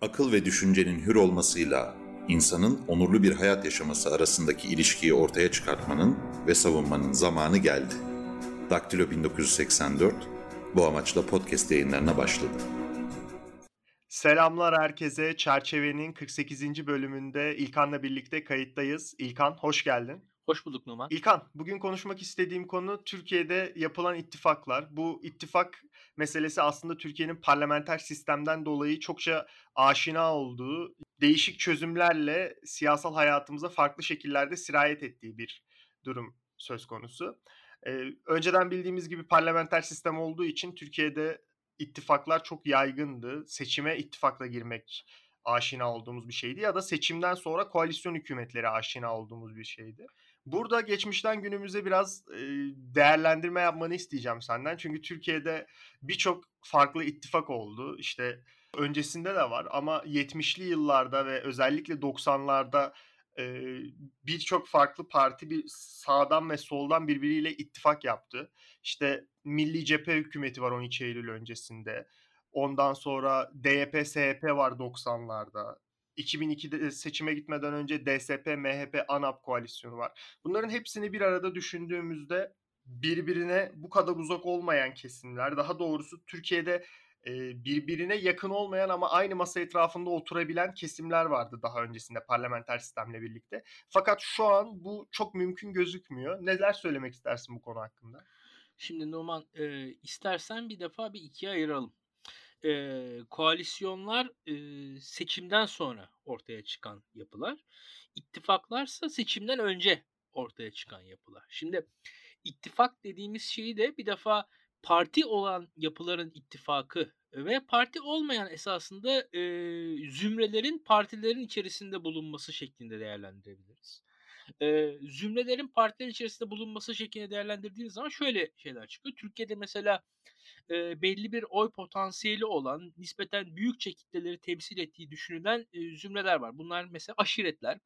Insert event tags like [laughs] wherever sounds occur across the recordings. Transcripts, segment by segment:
akıl ve düşüncenin hür olmasıyla insanın onurlu bir hayat yaşaması arasındaki ilişkiyi ortaya çıkartmanın ve savunmanın zamanı geldi. Daktilo 1984 bu amaçla podcast yayınlarına başladı. Selamlar herkese. Çerçevenin 48. bölümünde İlkan'la birlikte kayıttayız. İlkan hoş geldin. Hoş bulduk Numan. İlkan, bugün konuşmak istediğim konu Türkiye'de yapılan ittifaklar. Bu ittifak meselesi aslında Türkiye'nin parlamenter sistemden dolayı çokça aşina olduğu, değişik çözümlerle siyasal hayatımıza farklı şekillerde sirayet ettiği bir durum söz konusu. Ee, önceden bildiğimiz gibi parlamenter sistem olduğu için Türkiye'de ittifaklar çok yaygındı. Seçime ittifakla girmek aşina olduğumuz bir şeydi ya da seçimden sonra koalisyon hükümetleri aşina olduğumuz bir şeydi. Burada geçmişten günümüze biraz e, değerlendirme yapmanı isteyeceğim senden. Çünkü Türkiye'de birçok farklı ittifak oldu. İşte öncesinde de var ama 70'li yıllarda ve özellikle 90'larda e, birçok farklı parti bir sağdan ve soldan birbiriyle ittifak yaptı. İşte Milli Cephe Hükümeti var 12 Eylül öncesinde. Ondan sonra DYP, SHP var 90'larda. 2002'de seçime gitmeden önce DSP, MHP, ANAP koalisyonu var. Bunların hepsini bir arada düşündüğümüzde birbirine bu kadar uzak olmayan kesimler, daha doğrusu Türkiye'de birbirine yakın olmayan ama aynı masa etrafında oturabilen kesimler vardı daha öncesinde parlamenter sistemle birlikte. Fakat şu an bu çok mümkün gözükmüyor. Neler söylemek istersin bu konu hakkında? Şimdi Numan e, istersen bir defa bir ikiye ayıralım e, koalisyonlar e, seçimden sonra ortaya çıkan yapılar. İttifaklarsa seçimden önce ortaya çıkan yapılar. Şimdi ittifak dediğimiz şeyi de bir defa parti olan yapıların ittifakı ve parti olmayan esasında e, zümrelerin partilerin içerisinde bulunması şeklinde değerlendirebiliriz. E, zümrelerin partilerin içerisinde bulunması şeklinde değerlendirdiğiniz zaman şöyle şeyler çıkıyor. Türkiye'de mesela e, belli bir oy potansiyeli olan, nispeten büyük kitleleri temsil ettiği düşünülen e, zümreler var. Bunlar mesela aşiretler,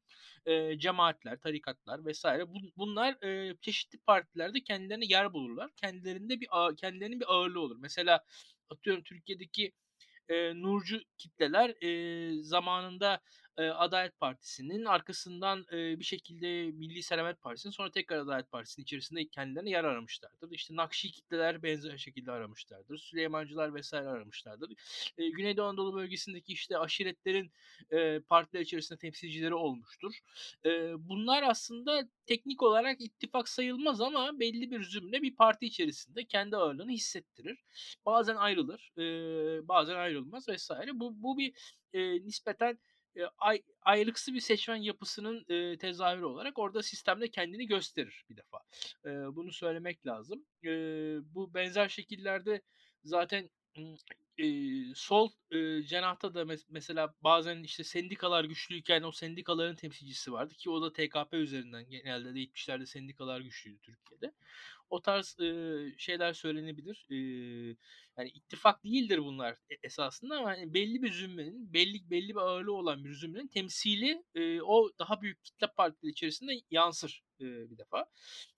e, cemaatler, tarikatlar vesaire. Bu, bunlar e, çeşitli partilerde kendilerine yer bulurlar. Kendilerinde bir kendilerinin bir ağırlığı olur. Mesela atıyorum Türkiye'deki e, nurcu kitleler e, zamanında Adalet Partisi'nin arkasından bir şekilde Milli Selamet Partisi'nin sonra tekrar Adalet Partisi'nin içerisinde kendilerine yer aramışlardır. İşte Nakşi kitleler benzer şekilde aramışlardır. Süleymancılar vesaire aramışlardır. E, Güneydoğu Anadolu bölgesindeki işte aşiretlerin partiler içerisinde temsilcileri olmuştur. Bunlar aslında teknik olarak ittifak sayılmaz ama belli bir zümre bir parti içerisinde kendi ağırlığını hissettirir. Bazen ayrılır, bazen ayrılmaz vesaire. Bu, bu bir nispeten ay, ayrıksı bir seçmen yapısının e, tezahürü olarak orada sistemde kendini gösterir bir defa. E, bunu söylemek lazım. E, bu benzer şekillerde zaten e, sol e, cenahta da mes- mesela bazen işte sendikalar güçlüyken o sendikaların temsilcisi vardı ki o da TKP üzerinden genelde de 70'lerde sendikalar güçlüydü Türkiye'de. O tarz e, şeyler söylenebilir. E, yani ittifak değildir bunlar e, esasında ama yani belli bir zümrenin, belli belli bir ağırlığı olan bir zümrenin temsili e, o daha büyük kitle partileri içerisinde yansır e, bir defa.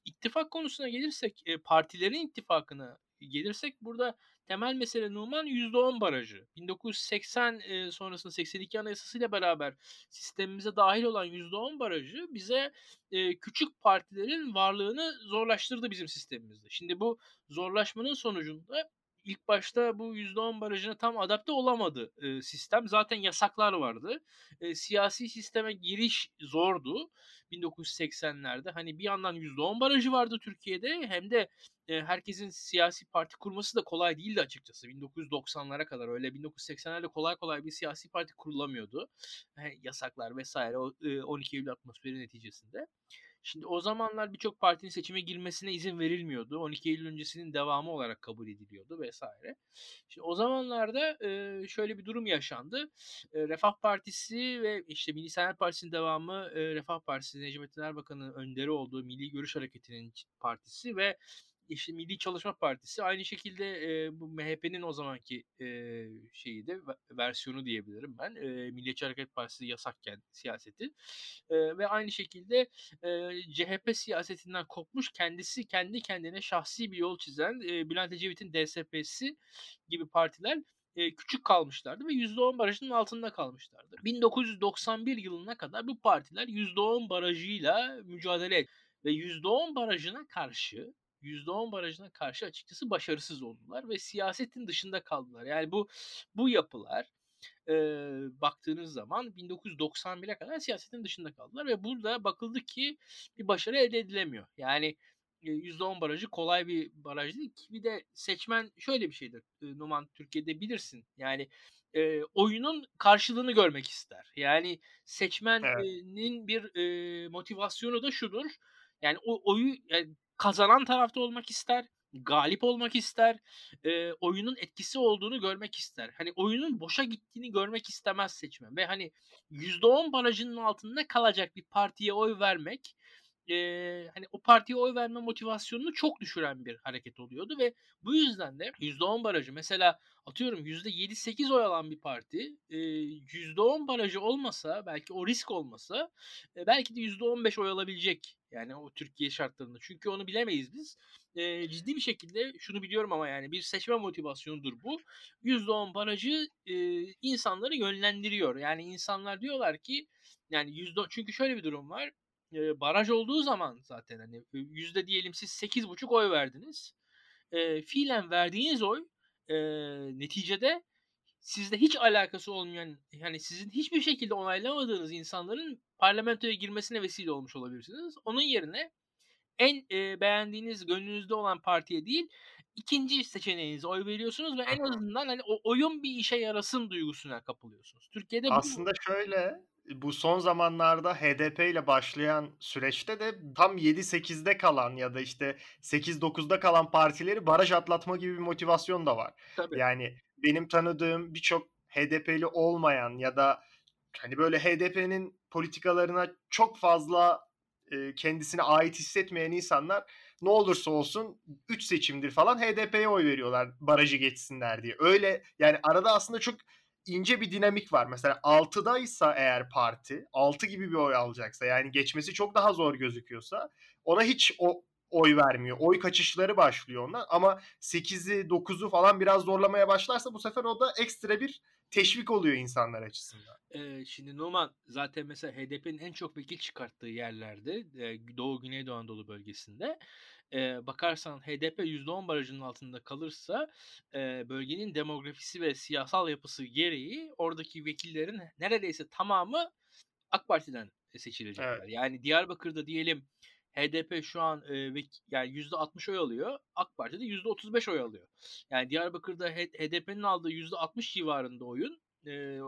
İttifak konusuna gelirsek e, partilerin ittifakına gelirsek burada temel mesele Numan %10 barajı. 1980 e, sonrasında 82 Anayasası beraber sistemimize dahil olan %10 barajı bize e, küçük partilerin varlığını zorlaştırdı bizim sistemimizde. Şimdi bu zorlaşmanın sonucunda ilk başta bu %10 barajına tam adapte olamadı e, sistem. Zaten yasaklar vardı. E, siyasi sisteme giriş zordu 1980'lerde. Hani bir yandan %10 barajı vardı Türkiye'de hem de e, herkesin siyasi parti kurması da kolay değildi açıkçası. 1990'lara kadar öyle 1980'lerde kolay kolay bir siyasi parti kurulamıyordu. E, yasaklar vesaire o e, 12 Eylül atmosferi neticesinde. Şimdi o zamanlar birçok partinin seçime girmesine izin verilmiyordu. 12 Eylül öncesinin devamı olarak kabul ediliyordu vesaire. Şimdi o zamanlarda e, şöyle bir durum yaşandı. E, Refah Partisi ve işte Milli Selamet Partisi'nin devamı e, Refah Partisi Necmettin Erbakan'ın önderi olduğu Milli Görüş Hareketi'nin partisi ve işte Milli Çalışma Partisi aynı şekilde e, bu MHP'nin o zamanki e, şeyi de versiyonu diyebilirim ben. E, Milliyetçi Hareket Partisi yasakken siyaseti e, ve aynı şekilde e, CHP siyasetinden kopmuş kendisi kendi kendine şahsi bir yol çizen e, Bülent Ecevit'in DSP'si gibi partiler e, küçük kalmışlardı ve %10 barajının altında kalmışlardı. 1991 yılına kadar bu partiler %10 barajıyla mücadele etti ve %10 barajına karşı %10 barajına karşı açıkçası başarısız oldular ve siyasetin dışında kaldılar. Yani bu bu yapılar e, baktığınız zaman 1991'e kadar siyasetin dışında kaldılar ve burada bakıldı ki bir başarı elde edilemiyor. Yani %10 barajı kolay bir baraj değil ki. Bir de seçmen şöyle bir şeydir. Numan Türkiye'de bilirsin. Yani e, oyunun karşılığını görmek ister. Yani seçmenin evet. bir e, motivasyonu da şudur. Yani o oyu yani kazanan tarafta olmak ister galip olmak ister. E, oyunun etkisi olduğunu görmek ister. Hani oyunun boşa gittiğini görmek istemez seçmen. Ve hani %10 barajının altında kalacak bir partiye oy vermek e, hani o partiye oy verme motivasyonunu çok düşüren bir hareket oluyordu ve bu yüzden de %10 barajı mesela atıyorum %7-8 oy alan bir parti e, %10 barajı olmasa belki o risk olmasa e, belki de %15 oy alabilecek yani o Türkiye şartlarında. Çünkü onu bilemeyiz biz. E, ciddi bir şekilde şunu biliyorum ama yani bir seçme motivasyonudur bu. %10 barajı e, insanları yönlendiriyor. Yani insanlar diyorlar ki yani %10 çünkü şöyle bir durum var e, baraj olduğu zaman zaten hani yüzde diyelim siz sekiz buçuk oy verdiniz. E, fiilen verdiğiniz oy e, neticede sizde hiç alakası olmayan yani sizin hiçbir şekilde onaylamadığınız insanların parlamentoya girmesine vesile olmuş olabilirsiniz. Onun yerine en e, beğendiğiniz gönlünüzde olan partiye değil ikinci seçeneğinize oy veriyorsunuz ve en azından hani o oyun bir işe yarasın duygusuna kapılıyorsunuz. Türkiye'de aslında bu... şöyle bu son zamanlarda HDP ile başlayan süreçte de tam 7-8'de kalan ya da işte 8-9'da kalan partileri baraj atlatma gibi bir motivasyon da var. Tabii. Yani benim tanıdığım birçok HDP'li olmayan ya da hani böyle HDP'nin politikalarına çok fazla e, kendisine ait hissetmeyen insanlar ne olursa olsun 3 seçimdir falan HDP'ye oy veriyorlar barajı geçsinler diye. Öyle yani arada aslında çok ince bir dinamik var. Mesela 6'daysa eğer parti 6 gibi bir oy alacaksa yani geçmesi çok daha zor gözüküyorsa ona hiç o oy vermiyor. Oy kaçışları başlıyor ondan ama 8'i 9'u falan biraz zorlamaya başlarsa bu sefer o da ekstra bir teşvik oluyor insanlar açısından. Ee, şimdi Numan zaten mesela HDP'nin en çok vekil çıkarttığı yerlerde e, Doğu Güneydoğu Anadolu bölgesinde e, bakarsan HDP %10 barajının altında kalırsa e, bölgenin demografisi ve siyasal yapısı gereği oradaki vekillerin neredeyse tamamı AK Parti'den seçilecekler. Evet. Yani Diyarbakır'da diyelim HDP şu an e, yani %60 oy alıyor. AK Parti de %35 oy alıyor. Yani Diyarbakır'da HDP'nin aldığı %60 civarında oyun e,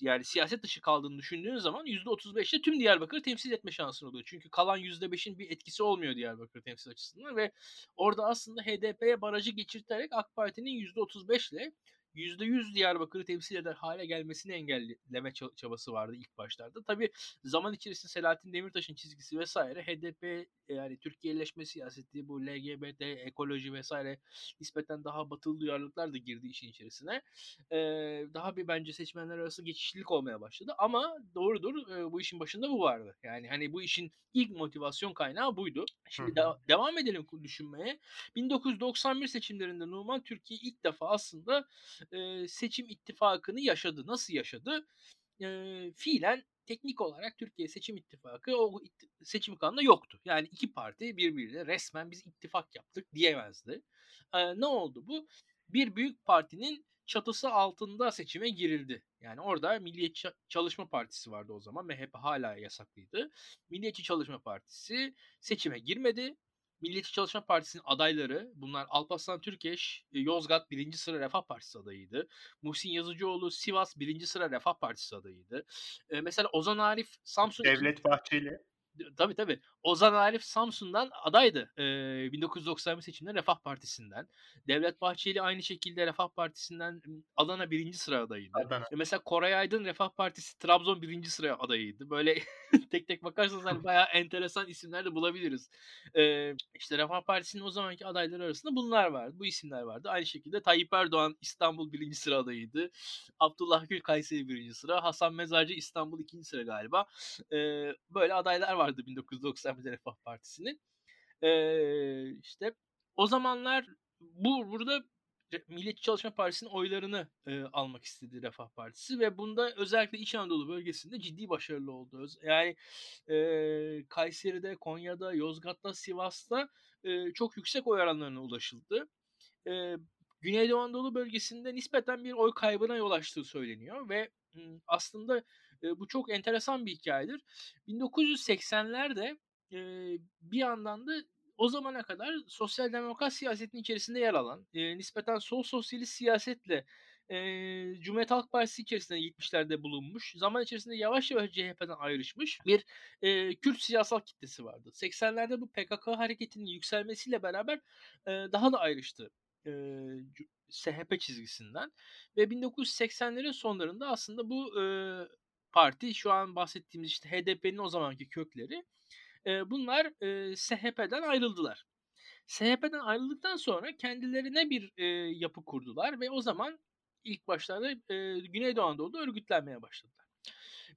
yani siyaset dışı kaldığını düşündüğün zaman %35'te tüm Diyarbakır'ı temsil etme şansın oluyor. Çünkü kalan %5'in bir etkisi olmuyor Diyarbakır temsil açısından ve orada aslında HDP'ye barajı geçirterek AK Parti'nin %35 ile %100 Diyarbakır'ı temsil eder hale gelmesini engelleme çabası vardı ilk başlarda. Tabi zaman içerisinde Selahattin Demirtaş'ın çizgisi vesaire HDP yani Türkiye'leşme siyaseti bu LGBT ekoloji vesaire nispeten daha batılı duyarlılıklar da girdi işin içerisine. Ee, daha bir bence seçmenler arası geçişlilik olmaya başladı ama doğrudur e, bu işin başında bu vardı. Yani hani bu işin ilk motivasyon kaynağı buydu. Şimdi de- devam edelim düşünmeye. 1991 seçimlerinde Numan Türkiye ilk defa aslında e, seçim ittifakını yaşadı. Nasıl yaşadı? E, fiilen teknik olarak Türkiye Seçim İttifakı o seçim kanunda yoktu. Yani iki parti birbiriyle resmen biz ittifak yaptık diyemezdi. E, ne oldu bu? Bir büyük partinin çatısı altında seçime girildi. Yani orada Milliyetçi Çalışma Partisi vardı o zaman. MHP hala yasaklıydı. Milliyetçi Çalışma Partisi seçime girmedi. Milliyetçi Çalışma Partisi'nin adayları bunlar Alparslan Türkeş, e, Yozgat birinci sıra Refah Partisi adayıydı. Muhsin Yazıcıoğlu Sivas birinci sıra Refah Partisi adayıydı. E, mesela Ozan Arif Samsun... Devlet Bahçeli. Tabii tabii. Ozan Arif Samsun'dan adaydı. Ee, 1991 seçimde Refah Partisi'nden. Devlet Bahçeli aynı şekilde Refah Partisi'nden Adana birinci sıra adayıydı. Adana. E mesela Koray Aydın Refah Partisi Trabzon birinci sıra adayıydı. Böyle [laughs] tek tek bakarsanız hani bayağı enteresan isimler de bulabiliriz. Ee, işte Refah Partisi'nin o zamanki adayları arasında bunlar vardı. Bu isimler vardı. Aynı şekilde Tayyip Erdoğan İstanbul birinci sıra adayıydı. Abdullah Gül Kayseri birinci sıra. Hasan Mezarcı İstanbul ikinci sıra galiba. Ee, böyle adaylar vardı 1991'de Refah Partisi'nin. Ee, işte o zamanlar bu burada Milliyetçi Çalışma Partisi'nin oylarını e, almak istedi Refah Partisi ve bunda özellikle İç Anadolu bölgesinde ciddi başarılı oldu. Yani e, Kayseri'de, Konya'da, Yozgat'ta, Sivas'ta e, çok yüksek oy oranlarına ulaşıldı. E, Güneydoğu Anadolu bölgesinde nispeten bir oy kaybına yol açtığı söyleniyor ve aslında bu çok enteresan bir hikayedir. 1980'lerde e, bir yandan da o zamana kadar sosyal demokrat siyasetin içerisinde yer alan, e, nispeten sol sosyalist siyasetle e, Cumhuriyet Halk Partisi içerisinde 70'lerde bulunmuş, zaman içerisinde yavaş yavaş CHP'den ayrışmış bir e, Kürt siyasal kitlesi vardı. 80'lerde bu PKK hareketinin yükselmesiyle beraber e, daha da ayrıştı e, SHP çizgisinden ve 1980'lerin sonlarında aslında bu e, parti şu an bahsettiğimiz işte HDP'nin o zamanki kökleri e, bunlar e, SHP'den ayrıldılar. SHP'den ayrıldıktan sonra kendilerine bir e, yapı kurdular ve o zaman ilk başlarda e, Güneydoğu Anadolu'da örgütlenmeye başladılar.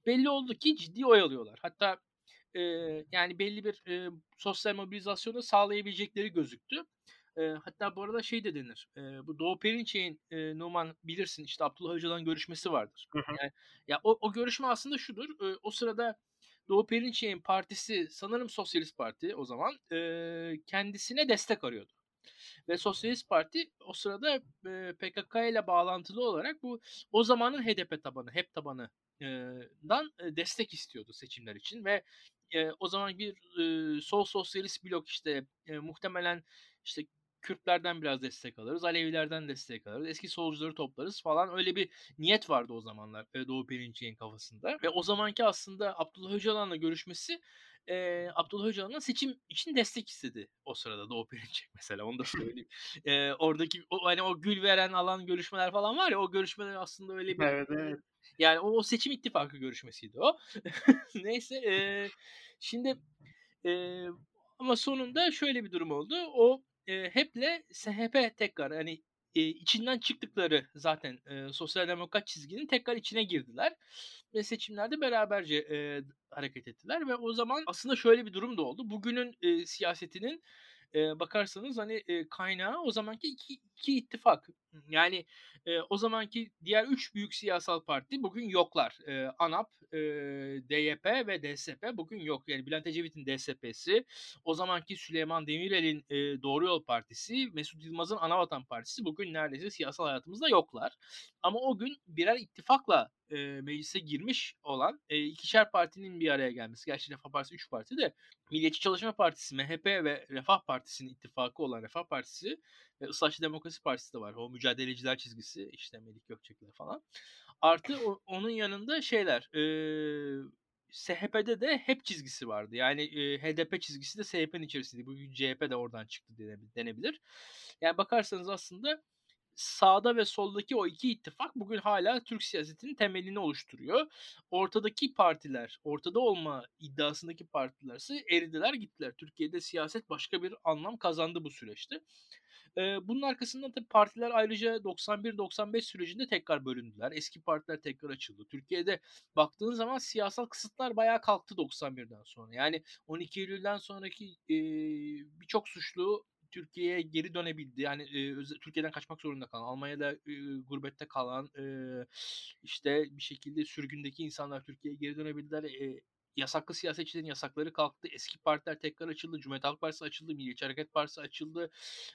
Belli oldu ki ciddi oy alıyorlar. Hatta e, yani belli bir e, sosyal mobilizasyonu sağlayabilecekleri gözüktü. E, hatta bu arada şey de denir. E, bu Doğu Perinçek'in e, Numan bilirsin işte Abdullah Öcalan görüşmesi vardır. Hı hı. Yani, ya o, o görüşme aslında şudur. E, o sırada Doğu Perinçek'in partisi sanırım Sosyalist Parti o zaman e, kendisine destek arıyordu. Ve Sosyalist Parti o sırada e, PKK ile bağlantılı olarak bu o zamanın HDP tabanı, HEP tabanı dan destek istiyordu seçimler için ve e, o zaman bir e, sol sosyalist blok işte e, muhtemelen işte Kürtlerden biraz destek alırız, Alevilerden destek alırız, eski solcuları toplarız falan öyle bir niyet vardı o zamanlar Doğu Perinçek'in kafasında. Ve o zamanki aslında Abdullah Öcalan'la görüşmesi e, Abdullah Öcalan'ın seçim için destek istedi o sırada Doğu Perinçek mesela onu da [laughs] söyleyeyim. e, oradaki o, hani o gül veren alan görüşmeler falan var ya o görüşmeler aslında öyle bir evet, evet. yani o, o seçim ittifakı görüşmesiydi o. [laughs] Neyse e, şimdi e, ama sonunda şöyle bir durum oldu. O e, HEP'le SHP tekrar hani e, içinden çıktıkları zaten e, sosyal demokrat çizginin tekrar içine girdiler ve seçimlerde beraberce e, hareket ettiler ve o zaman aslında şöyle bir durum da oldu. Bugünün e, siyasetinin e, bakarsanız hani e, kaynağı o zamanki iki, iki ittifak. Yani e, o zamanki diğer üç büyük siyasal parti bugün yoklar. E, ANAP, e, DYP ve DSP bugün yok. Yani Bülent Ecevit'in DSP'si, o zamanki Süleyman Demirel'in e, Doğru Yol Partisi, Mesut Yılmaz'ın Anavatan Partisi bugün neredeyse siyasal hayatımızda yoklar. Ama o gün birer ittifakla e, meclise girmiş olan e, ikişer partinin bir araya gelmesi. Gerçi Refah Partisi 3 parti de Milliyetçi Çalışma Partisi, MHP ve Refah Partisi'nin ittifakı olan Refah Partisi ve Islaççı Demokrasi Partisi de var. O mücadeleciler çizgisi işte Melik Gökçekler falan. Artı o, onun yanında şeyler e, SHP'de de hep çizgisi vardı. Yani e, HDP çizgisi de SHP'nin içerisinde. Bugün CHP de oradan çıktı denebilir. Yani bakarsanız aslında sağda ve soldaki o iki ittifak bugün hala Türk siyasetinin temelini oluşturuyor. Ortadaki partiler, ortada olma iddiasındaki partiler ise eridiler gittiler. Türkiye'de siyaset başka bir anlam kazandı bu süreçte. Bunun arkasından tabii partiler ayrıca 91-95 sürecinde tekrar bölündüler. Eski partiler tekrar açıldı. Türkiye'de baktığın zaman siyasal kısıtlar bayağı kalktı 91'den sonra. Yani 12 Eylül'den sonraki e, birçok suçlu Türkiye'ye geri dönebildi. Yani e, Türkiye'den kaçmak zorunda kalan, Almanya'da e, gurbette kalan, e, işte bir şekilde sürgündeki insanlar Türkiye'ye geri dönebildiler. E, yasaklı siyasetçilerin yasakları kalktı. Eski partiler tekrar açıldı. Cumhuriyet Halk Partisi açıldı. Milliyetçi Hareket Partisi açıldı.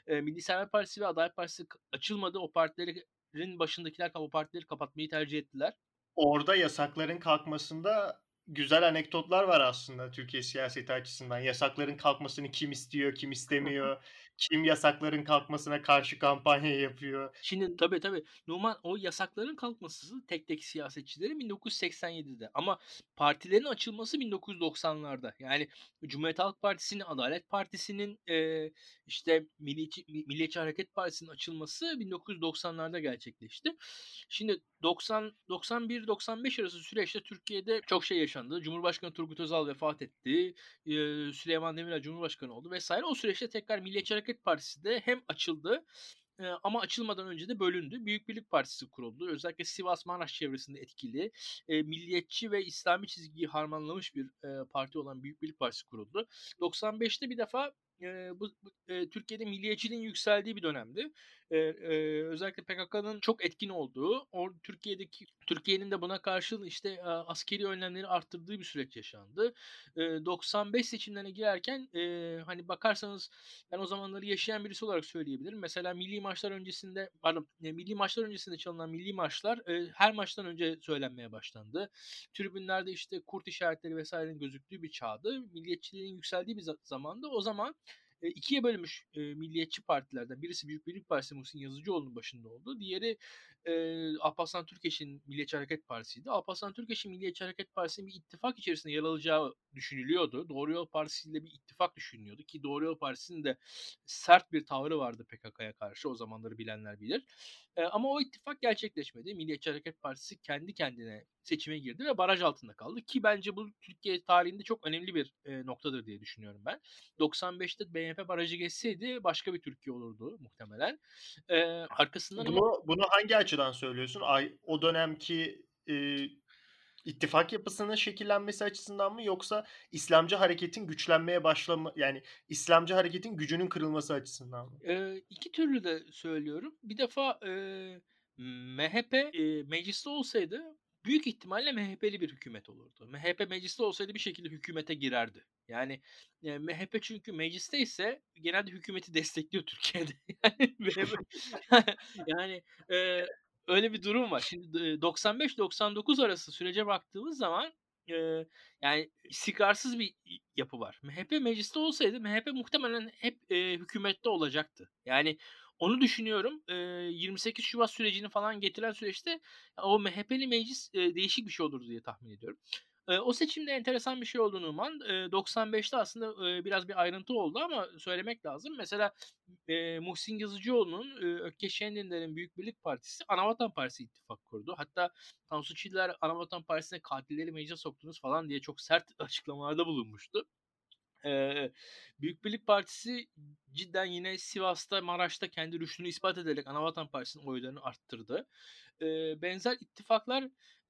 E, Milli Sever Partisi ve Adalet Partisi açılmadı. O partilerin başındakiler o partileri kapatmayı tercih ettiler. Orada yasakların kalkmasında güzel anekdotlar var aslında Türkiye siyaseti açısından. Yasakların kalkmasını kim istiyor, kim istemiyor, kim yasakların kalkmasına karşı kampanya yapıyor. Şimdi tabii tabii Numan o yasakların kalkması tek tek siyasetçilerin 1987'de ama partilerin açılması 1990'larda. Yani Cumhuriyet Halk Partisi'nin, Adalet Partisi'nin e, işte Milliyetçi, Milliyetçi Hareket Partisi'nin açılması 1990'larda gerçekleşti. Şimdi 90 91-95 arası süreçte Türkiye'de çok şey yaşandı. Cumhurbaşkanı Turgut Özal vefat etti. E, Süleyman Demirel Cumhurbaşkanı oldu vesaire. O süreçte tekrar Milliyetçi Hareket Partisi de hem açıldı e, ama açılmadan önce de bölündü. Büyük Birlik Partisi kuruldu. Özellikle Sivas Maraş çevresinde etkili. E, milliyetçi ve İslami çizgiyi harmanlamış bir e, parti olan Büyük Birlik Partisi kuruldu. 95'te bir defa e, bu, e, Türkiye'de milliyetçiliğin yükseldiği bir dönemdi. E, e, özellikle PKK'nın çok etkin olduğu, or, Türkiye'deki Türkiye'nin de buna karşılık işte e, askeri önlemleri arttırdığı bir süreç yaşandı. E, 95 seçimlerine girerken e, hani bakarsanız ben o zamanları yaşayan birisi olarak söyleyebilirim. Mesela milli maçlar öncesinde pardon e, milli maçlar öncesinde çalınan milli maçlar e, her maçtan önce söylenmeye başlandı. Tribünlerde işte kurt işaretleri vesairenin gözüktüğü bir çağdı. Milliyetçiliğin yükseldiği bir zamanda o zaman e, ikiye bölünmüş e, milliyetçi partilerden birisi Büyük Birlik Partisi Muhsin Yazıcıoğlu'nun başında oldu. Diğeri e, Alparslan Türkeş'in Milliyetçi Hareket Partisi'ydi. Alparslan Türkeş'in Milliyetçi Hareket Partisi'nin bir ittifak içerisinde yer alacağı düşünülüyordu. Doğru Yol Partisi ile bir ittifak düşünülüyordu ki Doğru Yol Partisi'nin de sert bir tavrı vardı PKK'ya karşı. O zamanları bilenler bilir. E, ama o ittifak gerçekleşmedi. Milliyetçi Hareket Partisi kendi kendine seçime girdi ve baraj altında kaldı ki bence bu Türkiye tarihinde çok önemli bir e, noktadır diye düşünüyorum ben. 95'te BNP barajı geçseydi başka bir Türkiye olurdu muhtemelen. E, arkasından bunu bunu hangi açıdan söylüyorsun? Ay o dönemki e, ittifak yapısının şekillenmesi açısından mı yoksa İslamcı hareketin güçlenmeye başlama yani İslamcı hareketin gücünün kırılması açısından mı? E, iki türlü de söylüyorum. Bir defa e, MHP e, mecliste olsaydı büyük ihtimalle MHP'li bir hükümet olurdu. MHP mecliste olsaydı bir şekilde hükümete girerdi. Yani e, MHP çünkü mecliste ise genelde hükümeti [laughs] destekliyor Türkiye'de. [laughs] yani [laughs] yani e, öyle bir durum var. Şimdi 95-99 arası sürece baktığımız zaman e, yani istikrarsız bir yapı var. MHP mecliste olsaydı MHP muhtemelen hep e, hükümette olacaktı. Yani onu düşünüyorum. E, 28 Şubat sürecini falan getiren süreçte o MHP'li meclis e, değişik bir şey olur diye tahmin ediyorum. E, o seçimde enteresan bir şey oldu Numan. E, 95'te aslında e, biraz bir ayrıntı oldu ama söylemek lazım. Mesela e, Muhsin Yazıcıoğlu'nun e, Ökkeş Şendinler'in Büyük Birlik Partisi Anavatan Partisi ittifak kurdu. Hatta Tansu Çiller Anavatan Partisi'ne katilleri meclise soktunuz falan diye çok sert [laughs] açıklamalarda bulunmuştu. Ee, Büyük Birlik Partisi cidden yine Sivas'ta, Maraş'ta kendi rüştünü ispat ederek Anavatan Partisi'nin oylarını arttırdı. Ee, benzer ittifaklar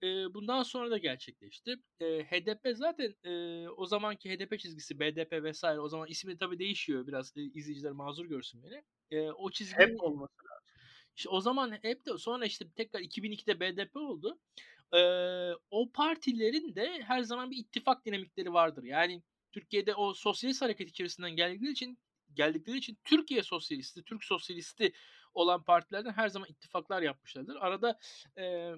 e, bundan sonra da gerçekleşti. E, HDP zaten e, o zamanki HDP çizgisi, BDP vesaire o zaman ismi tabii değişiyor biraz e, izleyiciler mazur görsün beni. E, o çizgi hep olması lazım. İşte o zaman hep de sonra işte tekrar 2002'de BDP oldu. E, o partilerin de her zaman bir ittifak dinamikleri vardır. Yani Türkiye'de o sosyalist hareket içerisinden geldikleri için geldikleri için Türkiye sosyalisti, Türk sosyalisti olan partilerden her zaman ittifaklar yapmışlardır. Arada e,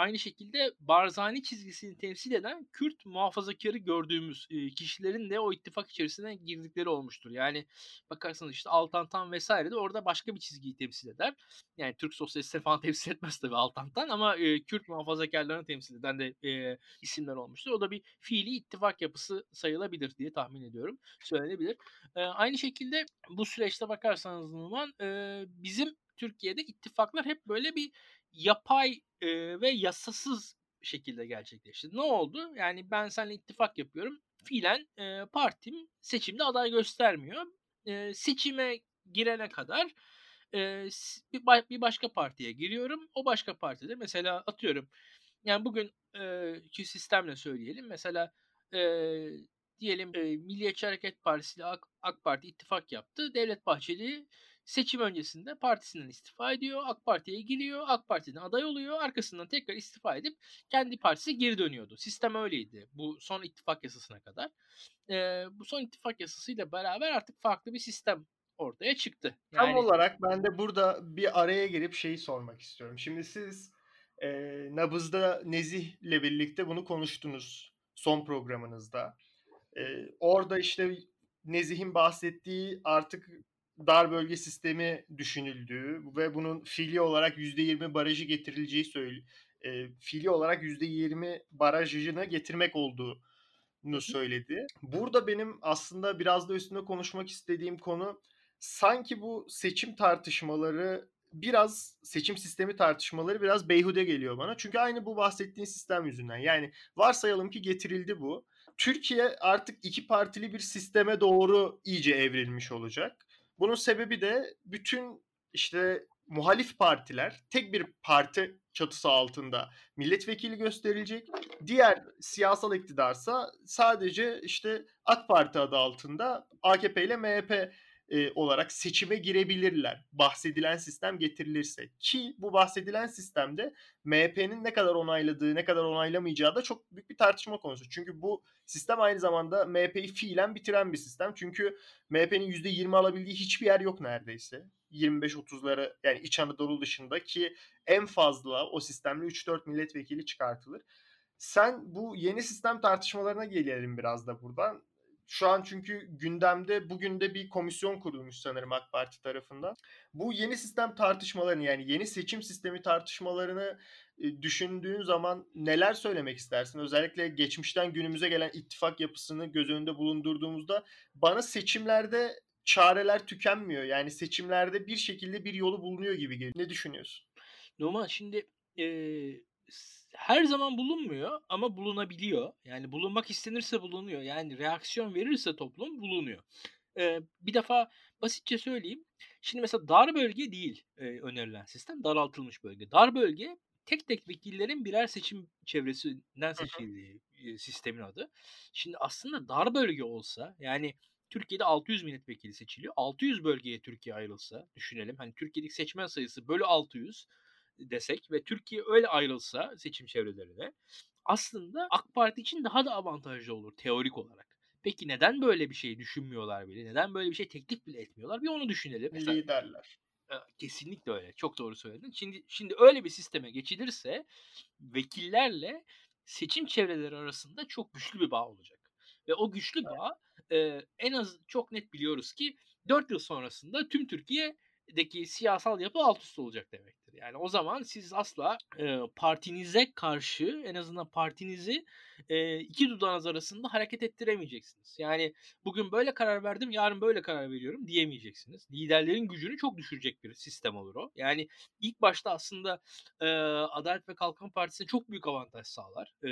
aynı şekilde Barzani çizgisini temsil eden Kürt muhafazakarı gördüğümüz kişilerin de o ittifak içerisine girdikleri olmuştur. Yani bakarsanız işte Altantan vesaire de orada başka bir çizgiyi temsil eder. Yani Türk sosyalistleri falan [laughs] temsil etmez tabii Altantan ama Kürt muhafazakarlarını temsil eden de isimler olmuştur. O da bir fiili ittifak yapısı sayılabilir diye tahmin ediyorum. Söylenebilir. Aynı şekilde bu süreçte bakarsanız Numan bizim Türkiye'de ittifaklar hep böyle bir yapay e, ve yasasız şekilde gerçekleşti. Ne oldu? Yani ben seninle ittifak yapıyorum. Fiilen e, partim seçimde aday göstermiyor. E, seçime girene kadar e, bir, başka partiye giriyorum. O başka partide mesela atıyorum. Yani bugün e, ki sistemle söyleyelim. Mesela e, diyelim e, Milliyetçi Hareket Partisi ile AK, AK Parti ittifak yaptı. Devlet Bahçeli seçim öncesinde partisinden istifa ediyor. AK Parti'ye giriyor. AK Parti'den aday oluyor. Arkasından tekrar istifa edip kendi partisi geri dönüyordu. Sistem öyleydi. Bu son ittifak yasasına kadar. Ee, bu son ittifak yasasıyla beraber artık farklı bir sistem ortaya çıktı. Yani... Tam olarak ben de burada bir araya girip şeyi sormak istiyorum. Şimdi siz e, Nabız'da Nezih'le birlikte bunu konuştunuz son programınızda. E, orada işte Nezih'in bahsettiği artık dar bölge sistemi düşünüldüğü ve bunun fiili olarak %20 barajı getirileceği söyle e, fiili olarak %20 barajını getirmek olduğunu söyledi. Burada benim aslında biraz da üstünde konuşmak istediğim konu sanki bu seçim tartışmaları biraz seçim sistemi tartışmaları biraz beyhude geliyor bana. Çünkü aynı bu bahsettiğin sistem yüzünden. Yani varsayalım ki getirildi bu. Türkiye artık iki partili bir sisteme doğru iyice evrilmiş olacak. Bunun sebebi de bütün işte muhalif partiler tek bir parti çatısı altında milletvekili gösterilecek. Diğer siyasal iktidarsa sadece işte AK Parti adı altında AKP ile MHP e, olarak seçime girebilirler. Bahsedilen sistem getirilirse. Ki bu bahsedilen sistemde MHP'nin ne kadar onayladığı, ne kadar onaylamayacağı da çok büyük bir tartışma konusu. Çünkü bu sistem aynı zamanda MHP'yi fiilen bitiren bir sistem. Çünkü MHP'nin %20 alabildiği hiçbir yer yok neredeyse. 25-30'lara yani İç Anadolu dışında ki en fazla o sistemle 3-4 milletvekili çıkartılır. Sen bu yeni sistem tartışmalarına gelelim biraz da buradan. Şu an çünkü gündemde bugün de bir komisyon kurulmuş sanırım AK Parti tarafından. Bu yeni sistem tartışmalarını yani yeni seçim sistemi tartışmalarını e, düşündüğün zaman neler söylemek istersin? Özellikle geçmişten günümüze gelen ittifak yapısını göz önünde bulundurduğumuzda bana seçimlerde çareler tükenmiyor. Yani seçimlerde bir şekilde bir yolu bulunuyor gibi geliyor. Ne düşünüyorsun? Numan şimdi e, her zaman bulunmuyor ama bulunabiliyor. Yani bulunmak istenirse bulunuyor. Yani reaksiyon verirse toplum bulunuyor. E, bir defa basitçe söyleyeyim. Şimdi mesela dar bölge değil e, önerilen sistem. Daraltılmış bölge. Dar bölge tek tek vekillerin birer seçim çevresinden seçildiği e, sistemin adı. Şimdi aslında dar bölge olsa yani Türkiye'de 600 milletvekili seçiliyor. 600 bölgeye Türkiye ayrılsa düşünelim. Hani Türkiye'deki seçmen sayısı bölü 600 desek ve Türkiye öyle ayrılsa seçim çevrelerine aslında AK Parti için daha da avantajlı olur teorik olarak. Peki neden böyle bir şey düşünmüyorlar bile? Neden böyle bir şey teklif bile etmiyorlar? Bir onu düşünelim. Mesela, Liderler. Kesinlikle öyle. Çok doğru söyledin. Şimdi şimdi öyle bir sisteme geçilirse vekillerle seçim çevreleri arasında çok güçlü bir bağ olacak. Ve o güçlü bağ e, en az çok net biliyoruz ki 4 yıl sonrasında tüm Türkiye'deki siyasal yapı alt üst olacak demektir. Yani o zaman siz asla e, partinize karşı en azından partinizi e, iki dudağınız arasında hareket ettiremeyeceksiniz. Yani bugün böyle karar verdim yarın böyle karar veriyorum diyemeyeceksiniz. Liderlerin gücünü çok düşürecek bir sistem olur o. Yani ilk başta aslında e, Adalet ve Kalkınma Partisi'ne çok büyük avantaj sağlar. E,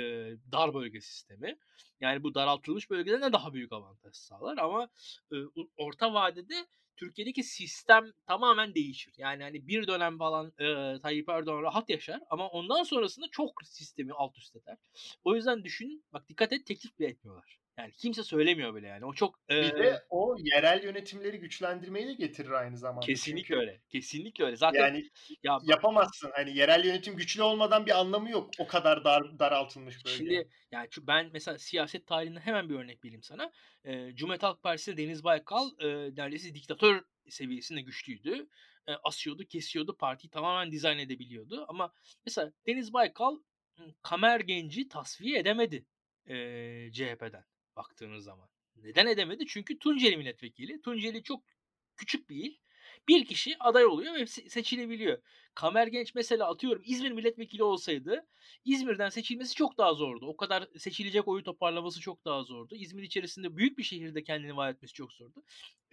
dar bölge sistemi. Yani bu daraltılmış bölgede ne daha büyük avantaj sağlar ama e, orta vadede Türkiye'deki sistem tamamen değişir. Yani hani bir dönem falan e, Tayyip Erdoğan rahat yaşar ama ondan sonrasında çok sistemi alt üst eder. O yüzden düşün, bak dikkat et teklif bile etmiyorlar. Yani kimse söylemiyor bile yani. O çok e, bir de o yerel yönetimleri güçlendirmeyi de getirir aynı zamanda. Kesinlikle Çünkü, öyle. Kesinlikle öyle. Zaten yani ya, yapamazsın. Hani yerel yönetim güçlü olmadan bir anlamı yok. O kadar dar daraltılmış böyle. Şimdi yani ben mesela siyaset tarihinden hemen bir örnek vereyim sana. E, Cumhuriyet Halk Partisi Deniz Baykal e, neredeyse diktatör seviyesinde güçlüydü. E, asıyordu, kesiyordu, partiyi tamamen dizayn edebiliyordu. Ama mesela Deniz Baykal Kamer Genci tasfiye edemedi e, CHP'den baktığınız zaman. Neden edemedi? Çünkü Tunceli milletvekili. Tunceli çok küçük bir il. Bir kişi aday oluyor ve seçilebiliyor. Kamer Genç mesela atıyorum İzmir milletvekili olsaydı İzmir'den seçilmesi çok daha zordu. O kadar seçilecek oyu toparlaması çok daha zordu. İzmir içerisinde büyük bir şehirde kendini var etmesi çok zordu.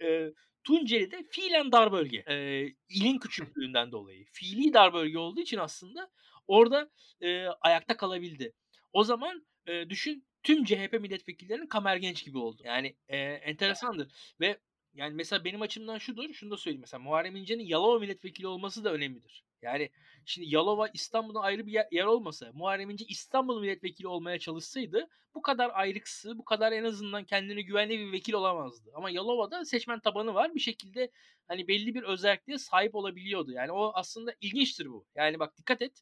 E, Tunceli'de fiilen dar bölge. E, ilin küçüklüğünden dolayı. Fiili dar bölge olduğu için aslında orada e, ayakta kalabildi. O zaman e, düşün tüm CHP milletvekillerinin Kamer Genç gibi oldu. Yani e, enteresandır. Ve yani mesela benim açımdan şudur, şunu da söyleyeyim. Mesela Muharrem İnce'nin Yalova milletvekili olması da önemlidir. Yani şimdi Yalova İstanbul'un ayrı bir yer, yer olmasa, Muharrem İnce İstanbul milletvekili olmaya çalışsaydı bu kadar ayrıksı, bu kadar en azından kendine güvenli bir vekil olamazdı. Ama Yalova'da seçmen tabanı var. Bir şekilde hani belli bir özelliğe sahip olabiliyordu. Yani o aslında ilginçtir bu. Yani bak dikkat et.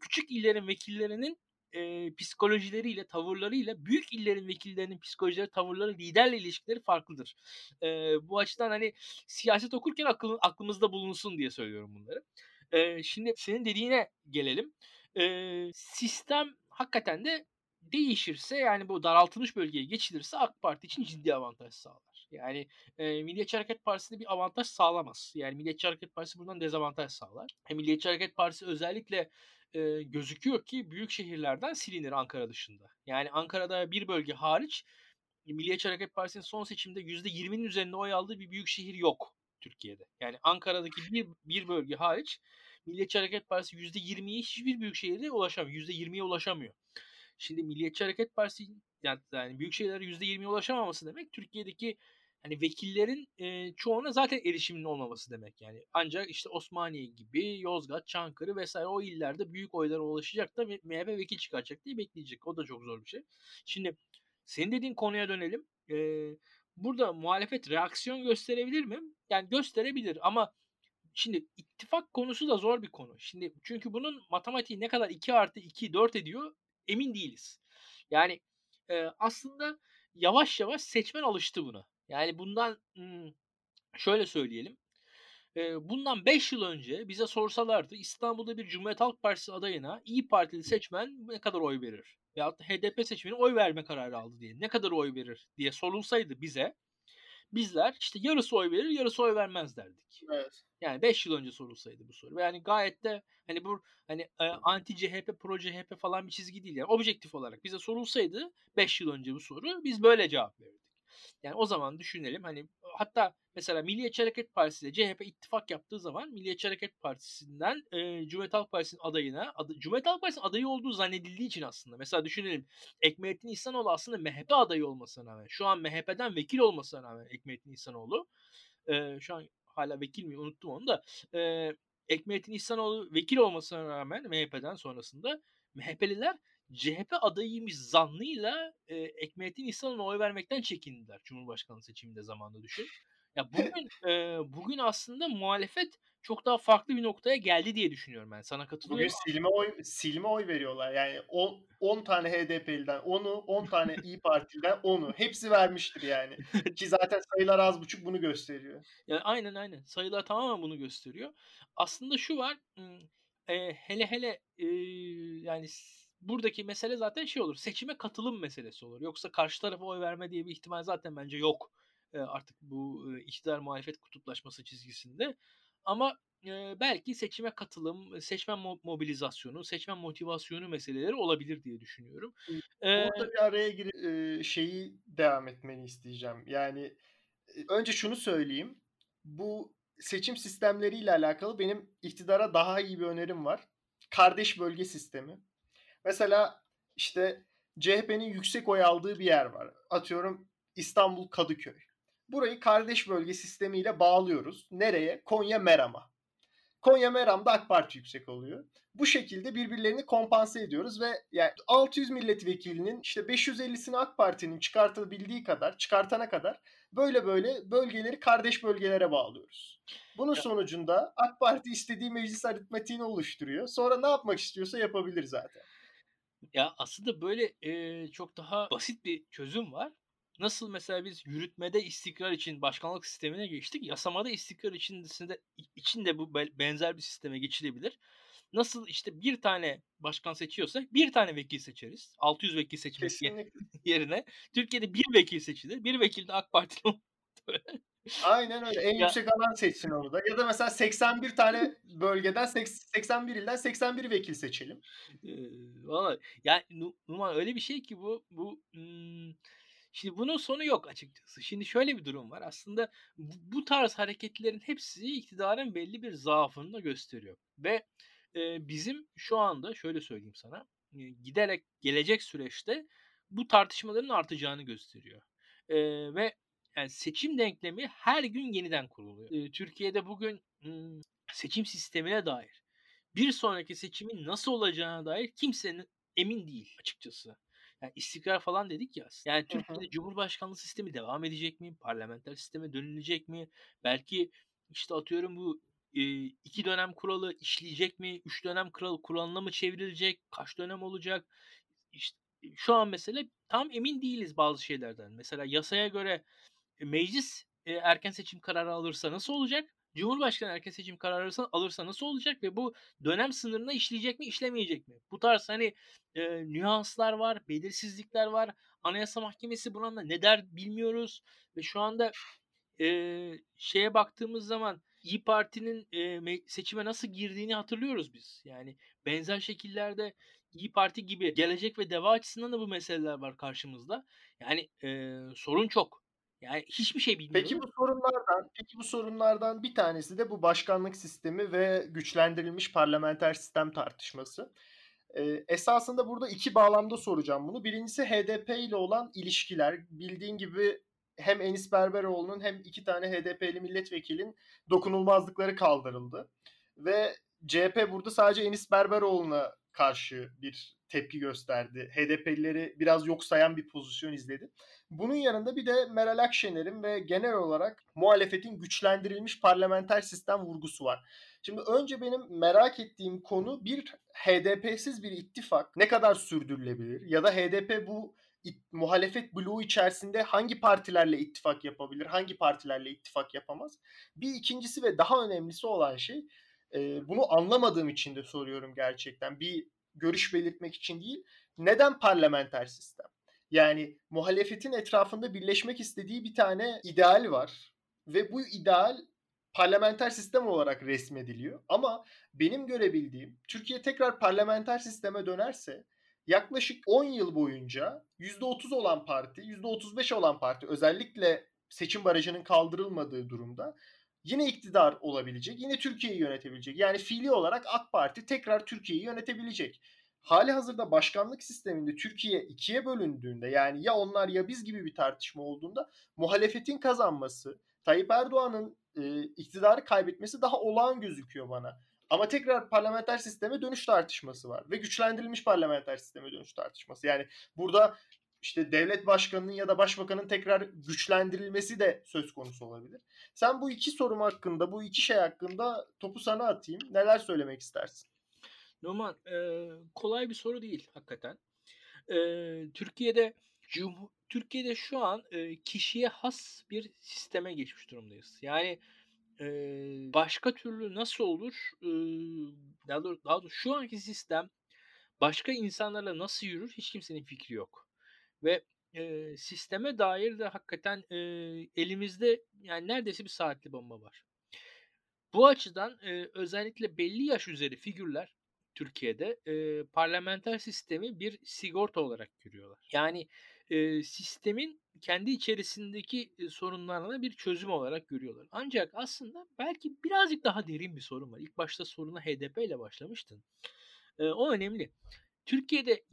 Küçük illerin vekillerinin e, psikolojileriyle, tavırlarıyla büyük illerin vekillerinin psikolojileri, tavırları, liderle ilişkileri farklıdır. E, bu açıdan hani siyaset okurken akıl, aklımızda bulunsun diye söylüyorum bunları. E, şimdi senin dediğine gelelim. E, sistem hakikaten de değişirse yani bu daraltılmış bölgeye geçilirse AK Parti için ciddi avantaj sağlar. Yani e, Milliyetçi Hareket Partisi de bir avantaj sağlamaz. Yani Milliyetçi Hareket Partisi buradan dezavantaj sağlar. E, Milliyetçi Hareket Partisi özellikle e, gözüküyor ki büyük şehirlerden silinir Ankara dışında. Yani Ankara'da bir bölge hariç Milliyetçi Hareket Partisi'nin son seçimde %20'nin üzerinde oy aldığı bir büyük şehir yok Türkiye'de. Yani Ankara'daki bir, bir bölge hariç Milliyetçi Hareket Partisi %20'ye hiçbir büyük şehirde ulaşamıyor. %20'ye ulaşamıyor. Şimdi Milliyetçi Hareket Partisi yani, yani büyük şehirlere %20'ye ulaşamaması demek Türkiye'deki hani vekillerin e, çoğuna zaten erişiminin olmaması demek yani. Ancak işte Osmaniye gibi, Yozgat, Çankırı vesaire o illerde büyük oylara ulaşacak da MHP vekil çıkaracak diye bekleyecek. O da çok zor bir şey. Şimdi senin dediğin konuya dönelim. E, burada muhalefet reaksiyon gösterebilir mi? Yani gösterebilir ama şimdi ittifak konusu da zor bir konu. Şimdi çünkü bunun matematiği ne kadar 2 artı 2 4 ediyor emin değiliz. Yani e, aslında yavaş yavaş seçmen alıştı buna. Yani bundan şöyle söyleyelim. Bundan 5 yıl önce bize sorsalardı İstanbul'da bir Cumhuriyet Halk Partisi adayına İyi Partili seçmen ne kadar oy verir? Veyahut da HDP seçmeni oy verme kararı aldı diye ne kadar oy verir diye sorulsaydı bize bizler işte yarısı oy verir yarısı oy vermez derdik. Evet. Yani 5 yıl önce sorulsaydı bu soru. Yani gayet de hani bu hani e, anti CHP, pro CHP falan bir çizgi değil yani. Objektif olarak bize sorulsaydı 5 yıl önce bu soru biz böyle cevap verirdik. Yani o zaman düşünelim hani hatta mesela Milliyetçi Hareket Partisi ile CHP ittifak yaptığı zaman Milliyetçi Hareket Partisi'nden e, Cumhuriyet Halk Partisi'nin adayına adı, Cumhuriyet Halk Partisi'nin adayı olduğu zannedildiği için aslında. Mesela düşünelim Ekmelettin İhsanoğlu aslında MHP adayı olmasına rağmen şu an MHP'den vekil olmasına rağmen Ekmelettin İhsanoğlu e, şu an hala vekil mi unuttum onu da e, Ekmelettin İhsanoğlu vekil olmasına rağmen MHP'den sonrasında MHP'liler CHP adayıymış zannıyla e, Ekmelettin İhsanoğlu'na oy vermekten çekindiler Cumhurbaşkanlığı seçiminde zamanında düşün. Ya [laughs] bugün e, bugün aslında muhalefet çok daha farklı bir noktaya geldi diye düşünüyorum ben. Sana katılıyorum. Bugün silme oy silme oy veriyorlar. Yani 10 tane HDP'liden 10'u, 10 tane İyi Partili'den 10'u. Hepsi vermiştir yani. Ki zaten sayılar az buçuk bunu gösteriyor. Yani aynen aynen. Sayılar tamamen bunu gösteriyor. Aslında şu var. E, hele hele e, yani buradaki mesele zaten şey olur. Seçime katılım meselesi olur. Yoksa karşı tarafa oy verme diye bir ihtimal zaten bence yok. E, artık bu e, iktidar muhalefet kutuplaşması çizgisinde. Ama e, belki seçime katılım, seçmen mobilizasyonu, seçmen motivasyonu meseleleri olabilir diye düşünüyorum. Burada bir araya girip şeyi devam etmeni isteyeceğim. Yani önce şunu söyleyeyim. Bu seçim sistemleriyle alakalı benim iktidara daha iyi bir önerim var. Kardeş bölge sistemi. Mesela işte CHP'nin yüksek oy aldığı bir yer var. Atıyorum İstanbul Kadıköy. Burayı kardeş bölge sistemiyle bağlıyoruz. Nereye? Konya Meram'a. Konya Meram'da AK Parti yüksek oluyor. Bu şekilde birbirlerini kompanse ediyoruz ve yani 600 milletvekilinin işte 550'sini AK Parti'nin çıkartabildiği kadar, çıkartana kadar böyle böyle bölgeleri kardeş bölgelere bağlıyoruz. Bunun sonucunda AK Parti istediği meclis aritmatiğini oluşturuyor. Sonra ne yapmak istiyorsa yapabilir zaten. Ya aslında böyle e, çok daha basit bir çözüm var. Nasıl mesela biz yürütmede istikrar için başkanlık sistemine geçtik. Yasamada istikrar içinde, içinde bu benzer bir sisteme geçilebilir. Nasıl işte bir tane başkan seçiyorsak bir tane vekil seçeriz. 600 vekil seçmek [laughs] yerine. Türkiye'de bir vekil seçilir. Bir vekil de AK Partili [laughs] Aynen öyle. En ya, yüksek alan seçsin orada. Ya da mesela 81 tane bölgeden 81 ilden 81 vekil seçelim. Ee, Valla yani Numan öyle bir şey ki bu bu hmm, Şimdi bunun sonu yok açıkçası. Şimdi şöyle bir durum var. Aslında bu tarz hareketlerin hepsi iktidarın belli bir zaafını da gösteriyor. Ve e, bizim şu anda şöyle söyleyeyim sana e, giderek gelecek süreçte bu tartışmaların artacağını gösteriyor. E, ve yani seçim denklemi her gün yeniden kuruluyor. E, Türkiye'de bugün hmm, seçim sistemine dair bir sonraki seçimin nasıl olacağına dair kimsenin emin değil açıkçası. Yani istikrar falan dedik ya. Yani Türkiye'de Cumhurbaşkanlığı sistemi devam edecek mi? Parlamenter sisteme dönülecek mi? Belki işte atıyorum bu iki dönem kuralı işleyecek mi? Üç dönem kuralı kuralına mı çevrilecek? Kaç dönem olacak? İşte şu an mesela tam emin değiliz bazı şeylerden. Mesela yasaya göre meclis e, erken seçim kararı alırsa nasıl olacak? Cumhurbaşkanı erken seçim kararı alırsa nasıl olacak ve bu dönem sınırına işleyecek mi işlemeyecek mi? Bu tarz hani e, nüanslar var, belirsizlikler var. Anayasa Mahkemesi buna ne der bilmiyoruz ve şu anda e, şeye baktığımız zaman İyi Parti'nin e, seçime nasıl girdiğini hatırlıyoruz biz. Yani benzer şekillerde İyi Parti gibi gelecek ve deva açısından da bu meseleler var karşımızda. Yani e, sorun çok. Yani hiçbir şey bilmiyorum. Peki bu sorunlardan, peki bu sorunlardan bir tanesi de bu başkanlık sistemi ve güçlendirilmiş parlamenter sistem tartışması. Ee, esasında burada iki bağlamda soracağım bunu. Birincisi HDP ile olan ilişkiler. Bildiğin gibi hem Enis Berberoğlu'nun hem iki tane HDP'li milletvekilin dokunulmazlıkları kaldırıldı. Ve CHP burada sadece Enis Berberoğlu'na karşı bir tepki gösterdi. HDP'lileri biraz yok sayan bir pozisyon izledi. Bunun yanında bir de Meral Akşener'in ve genel olarak muhalefetin güçlendirilmiş parlamenter sistem vurgusu var. Şimdi önce benim merak ettiğim konu bir HDP'siz bir ittifak ne kadar sürdürülebilir ya da HDP bu it, muhalefet bloğu içerisinde hangi partilerle ittifak yapabilir, hangi partilerle ittifak yapamaz? Bir ikincisi ve daha önemlisi olan şey bunu anlamadığım için de soruyorum gerçekten. Bir görüş belirtmek için değil. Neden parlamenter sistem? Yani muhalefetin etrafında birleşmek istediği bir tane ideal var ve bu ideal parlamenter sistem olarak resmediliyor. Ama benim görebildiğim Türkiye tekrar parlamenter sisteme dönerse yaklaşık 10 yıl boyunca %30 olan parti, %35 olan parti özellikle seçim barajının kaldırılmadığı durumda yine iktidar olabilecek, yine Türkiye'yi yönetebilecek. Yani fiili olarak AK Parti tekrar Türkiye'yi yönetebilecek. Hali hazırda başkanlık sisteminde Türkiye ikiye bölündüğünde yani ya onlar ya biz gibi bir tartışma olduğunda muhalefetin kazanması, Tayyip Erdoğan'ın e, iktidarı kaybetmesi daha olağan gözüküyor bana. Ama tekrar parlamenter sisteme dönüş tartışması var ve güçlendirilmiş parlamenter sisteme dönüş tartışması. Yani burada işte devlet başkanının ya da başbakanın tekrar güçlendirilmesi de söz konusu olabilir. Sen bu iki sorum hakkında, bu iki şey hakkında topu sana atayım. Neler söylemek istersin? Numan, e, kolay bir soru değil hakikaten. E, Türkiye'de Türkiye'de şu an e, kişiye has bir sisteme geçmiş durumdayız. Yani başka türlü nasıl olur? E, daha, doğrusu, daha doğrusu şu anki sistem başka insanlarla nasıl yürür hiç kimsenin fikri yok. Ve e, sisteme dair de hakikaten e, elimizde yani neredeyse bir saatli bomba var. Bu açıdan e, özellikle belli yaş üzeri figürler Türkiye'de e, parlamenter sistemi bir sigorta olarak görüyorlar. Yani e, sistemin kendi içerisindeki e, sorunlarına bir çözüm olarak görüyorlar. Ancak aslında belki birazcık daha derin bir sorun var. İlk başta soruna HDP ile başlamıştın. E, o önemli. Türkiye'de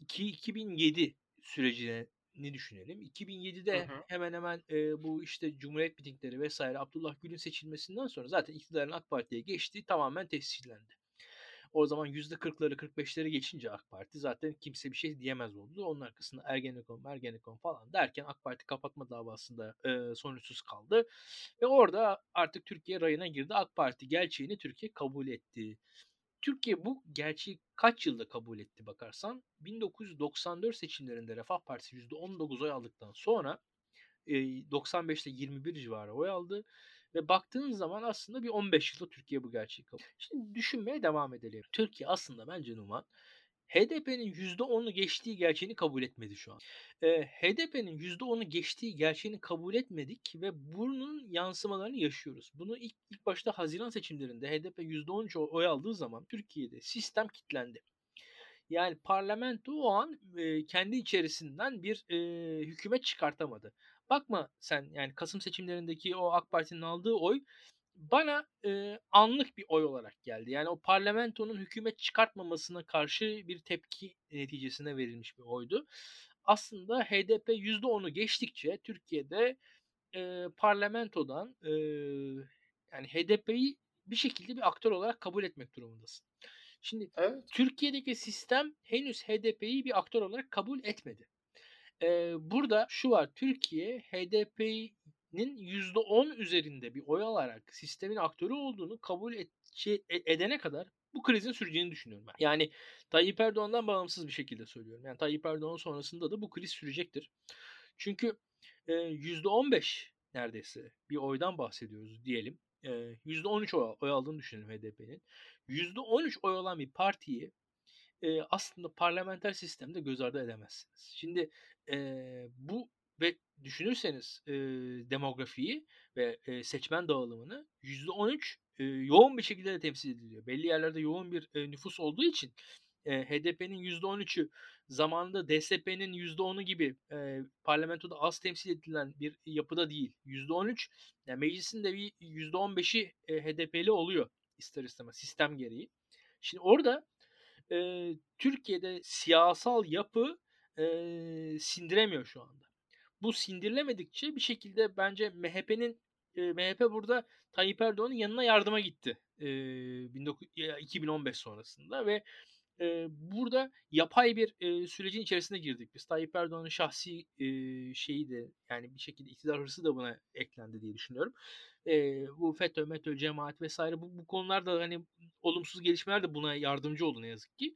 2002, 2007 sürecini düşünelim. 2007'de hı hı. hemen hemen e, bu işte Cumhuriyet mitingleri vesaire Abdullah Gül'ün seçilmesinden sonra zaten iktidarın AK Parti'ye geçtiği tamamen tescillendi. O zaman %40'ları 45'leri geçince AK Parti zaten kimse bir şey diyemez oldu. Onun arkasında Ergenekon, Ergenekon falan derken AK Parti kapatma davasında e, sonuçsuz kaldı. Ve orada artık Türkiye rayına girdi. AK Parti gerçeğini Türkiye kabul etti. Türkiye bu gerçeği kaç yılda kabul etti bakarsan 1994 seçimlerinde Refah Partisi %19 oy aldıktan sonra 95'te 21 civarı oy aldı. Ve baktığın zaman aslında bir 15 yılda Türkiye bu gerçeği kabul. Şimdi düşünmeye devam edelim. Türkiye aslında bence Numan HDP'nin %10'u geçtiği gerçeğini kabul etmedi şu an. E, HDP'nin %10'u geçtiği gerçeğini kabul etmedik ve bunun yansımalarını yaşıyoruz. Bunu ilk, ilk başta Haziran seçimlerinde HDP %13 oy aldığı zaman Türkiye'de sistem kilitlendi. Yani parlamento o an e, kendi içerisinden bir e, hükümet çıkartamadı. Bakma sen yani Kasım seçimlerindeki o AK Parti'nin aldığı oy bana e, anlık bir oy olarak geldi. Yani o parlamentonun hükümet çıkartmamasına karşı bir tepki neticesine verilmiş bir oydu. Aslında HDP %10'u geçtikçe Türkiye'de e, parlamentodan e, yani HDP'yi bir şekilde bir aktör olarak kabul etmek durumundasın. Şimdi evet. Türkiye'deki sistem henüz HDP'yi bir aktör olarak kabul etmedi. Ee, burada şu var. Türkiye HDP'nin %10 üzerinde bir oy alarak sistemin aktörü olduğunu kabul et, şey, edene kadar bu krizin süreceğini düşünüyorum ben. Yani Tayyip Erdoğan'dan bağımsız bir şekilde söylüyorum. Yani Tayyip Erdoğan sonrasında da bu kriz sürecektir. Çünkü e, %15 neredeyse bir oydan bahsediyoruz diyelim. E, %13 oy, oy aldığını düşünelim HDP'nin. %13 oy olan bir partiyi e, aslında parlamenter sistemde göz ardı edemezsiniz. Şimdi e, bu ve düşünürseniz e, demografiyi ve e, seçmen dağılımını %13 e, yoğun bir şekilde de temsil ediliyor. Belli yerlerde yoğun bir e, nüfus olduğu için e, HDP'nin %13'ü zamanında DSP'nin %10'u gibi e, parlamentoda az temsil edilen bir yapıda değil. %13 yani meclisin de bir %15'i e, HDP'li oluyor ister istemez sistem gereği. Şimdi orada e, Türkiye'de siyasal yapı e, sindiremiyor şu anda. Bu sindirilemedikçe bir şekilde bence MHP'nin e, MHP burada Tayyip Erdoğan'ın yanına yardıma gitti e, 19, 2015 sonrasında ve e, burada yapay bir e, sürecin içerisine girdik biz. Tayyip Erdoğan'ın şahsi e, şeyi de yani bir şekilde iktidar hırsı da buna eklendi diye düşünüyorum. E, bu FETÖ, METÖ, cemaat vesaire bu, bu konularda hani olumsuz gelişmeler de buna yardımcı oldu ne yazık ki.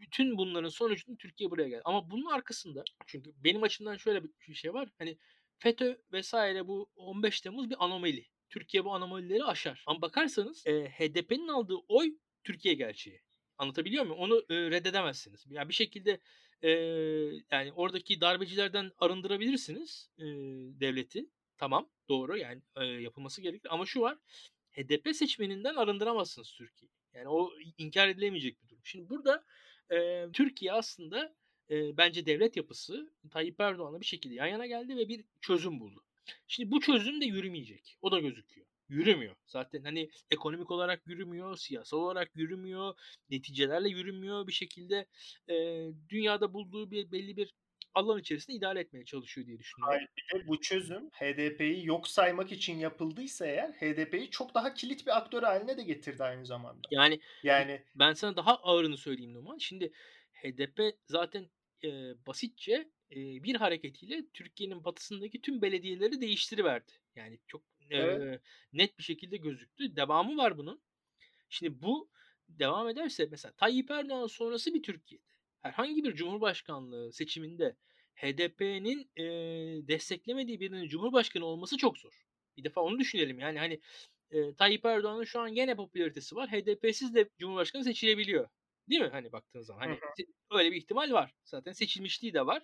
Bütün bunların sonucunda Türkiye buraya geldi. Ama bunun arkasında çünkü benim açımdan şöyle bir şey var. Hani FETÖ vesaire bu 15 Temmuz bir anomali. Türkiye bu anomalileri aşar. Ama bakarsanız e, HDP'nin aldığı oy Türkiye gerçeği. Anlatabiliyor muyum? Onu e, reddedemezsiniz. Yani bir şekilde e, yani oradaki darbecilerden arındırabilirsiniz e, devleti. Tamam doğru yani e, yapılması gerekir. Ama şu var HDP seçmeninden arındıramazsınız Türkiye'yi. Yani o inkar edilemeyecek bir durum. Şimdi burada e, Türkiye aslında e, bence devlet yapısı Tayyip Erdoğan'la bir şekilde yan yana geldi ve bir çözüm buldu. Şimdi bu çözüm de yürümeyecek. O da gözüküyor. Yürümüyor. Zaten hani ekonomik olarak yürümüyor, siyasal olarak yürümüyor, neticelerle yürümüyor. Bir şekilde e, dünyada bulduğu bir belli bir alan içerisinde idare etmeye çalışıyor diye düşünüyorum. Hayır, bir de bu çözüm HDP'yi yok saymak için yapıldıysa eğer HDP'yi çok daha kilit bir aktör haline de getirdi aynı zamanda. Yani yani ben sana daha ağırını söyleyeyim Numan. Şimdi HDP zaten e, basitçe e, bir hareketiyle Türkiye'nin batısındaki tüm belediyeleri değiştiriverdi. Yani çok evet. net bir şekilde gözüktü. Devamı var bunun. Şimdi bu devam ederse mesela Tayyip Erdoğan sonrası bir Türkiye'de herhangi bir cumhurbaşkanlığı seçiminde HDP'nin e, desteklemediği birinin cumhurbaşkanı olması çok zor. Bir defa onu düşünelim. Yani hani e, Tayyip Erdoğan'ın şu an gene popülaritesi var. HDP'siz de cumhurbaşkanı seçilebiliyor. Değil mi? Hani baktığın zaman. Hani öyle bir ihtimal var. Zaten seçilmişliği de var.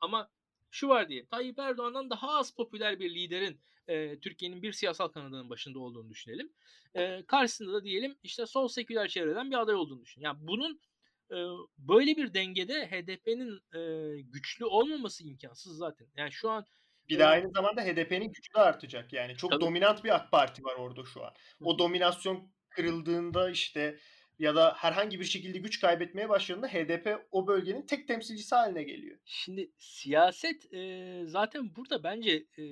Ama şu var diye Tayyip Erdoğan'dan daha az popüler bir liderin e, Türkiye'nin bir siyasal kanadının başında olduğunu düşünelim. E, karşısında da diyelim işte sol seküler çevreden bir aday olduğunu düşün. Yani bunun e, böyle bir dengede HDP'nin e, güçlü olmaması imkansız zaten. Yani şu an bir de aynı zamanda HDP'nin gücü de artacak. Yani çok Tabii. dominant bir AK Parti var orada şu an. O dominasyon kırıldığında işte ya da herhangi bir şekilde güç kaybetmeye başladığında HDP o bölgenin tek temsilcisi haline geliyor. Şimdi siyaset e, zaten burada bence e,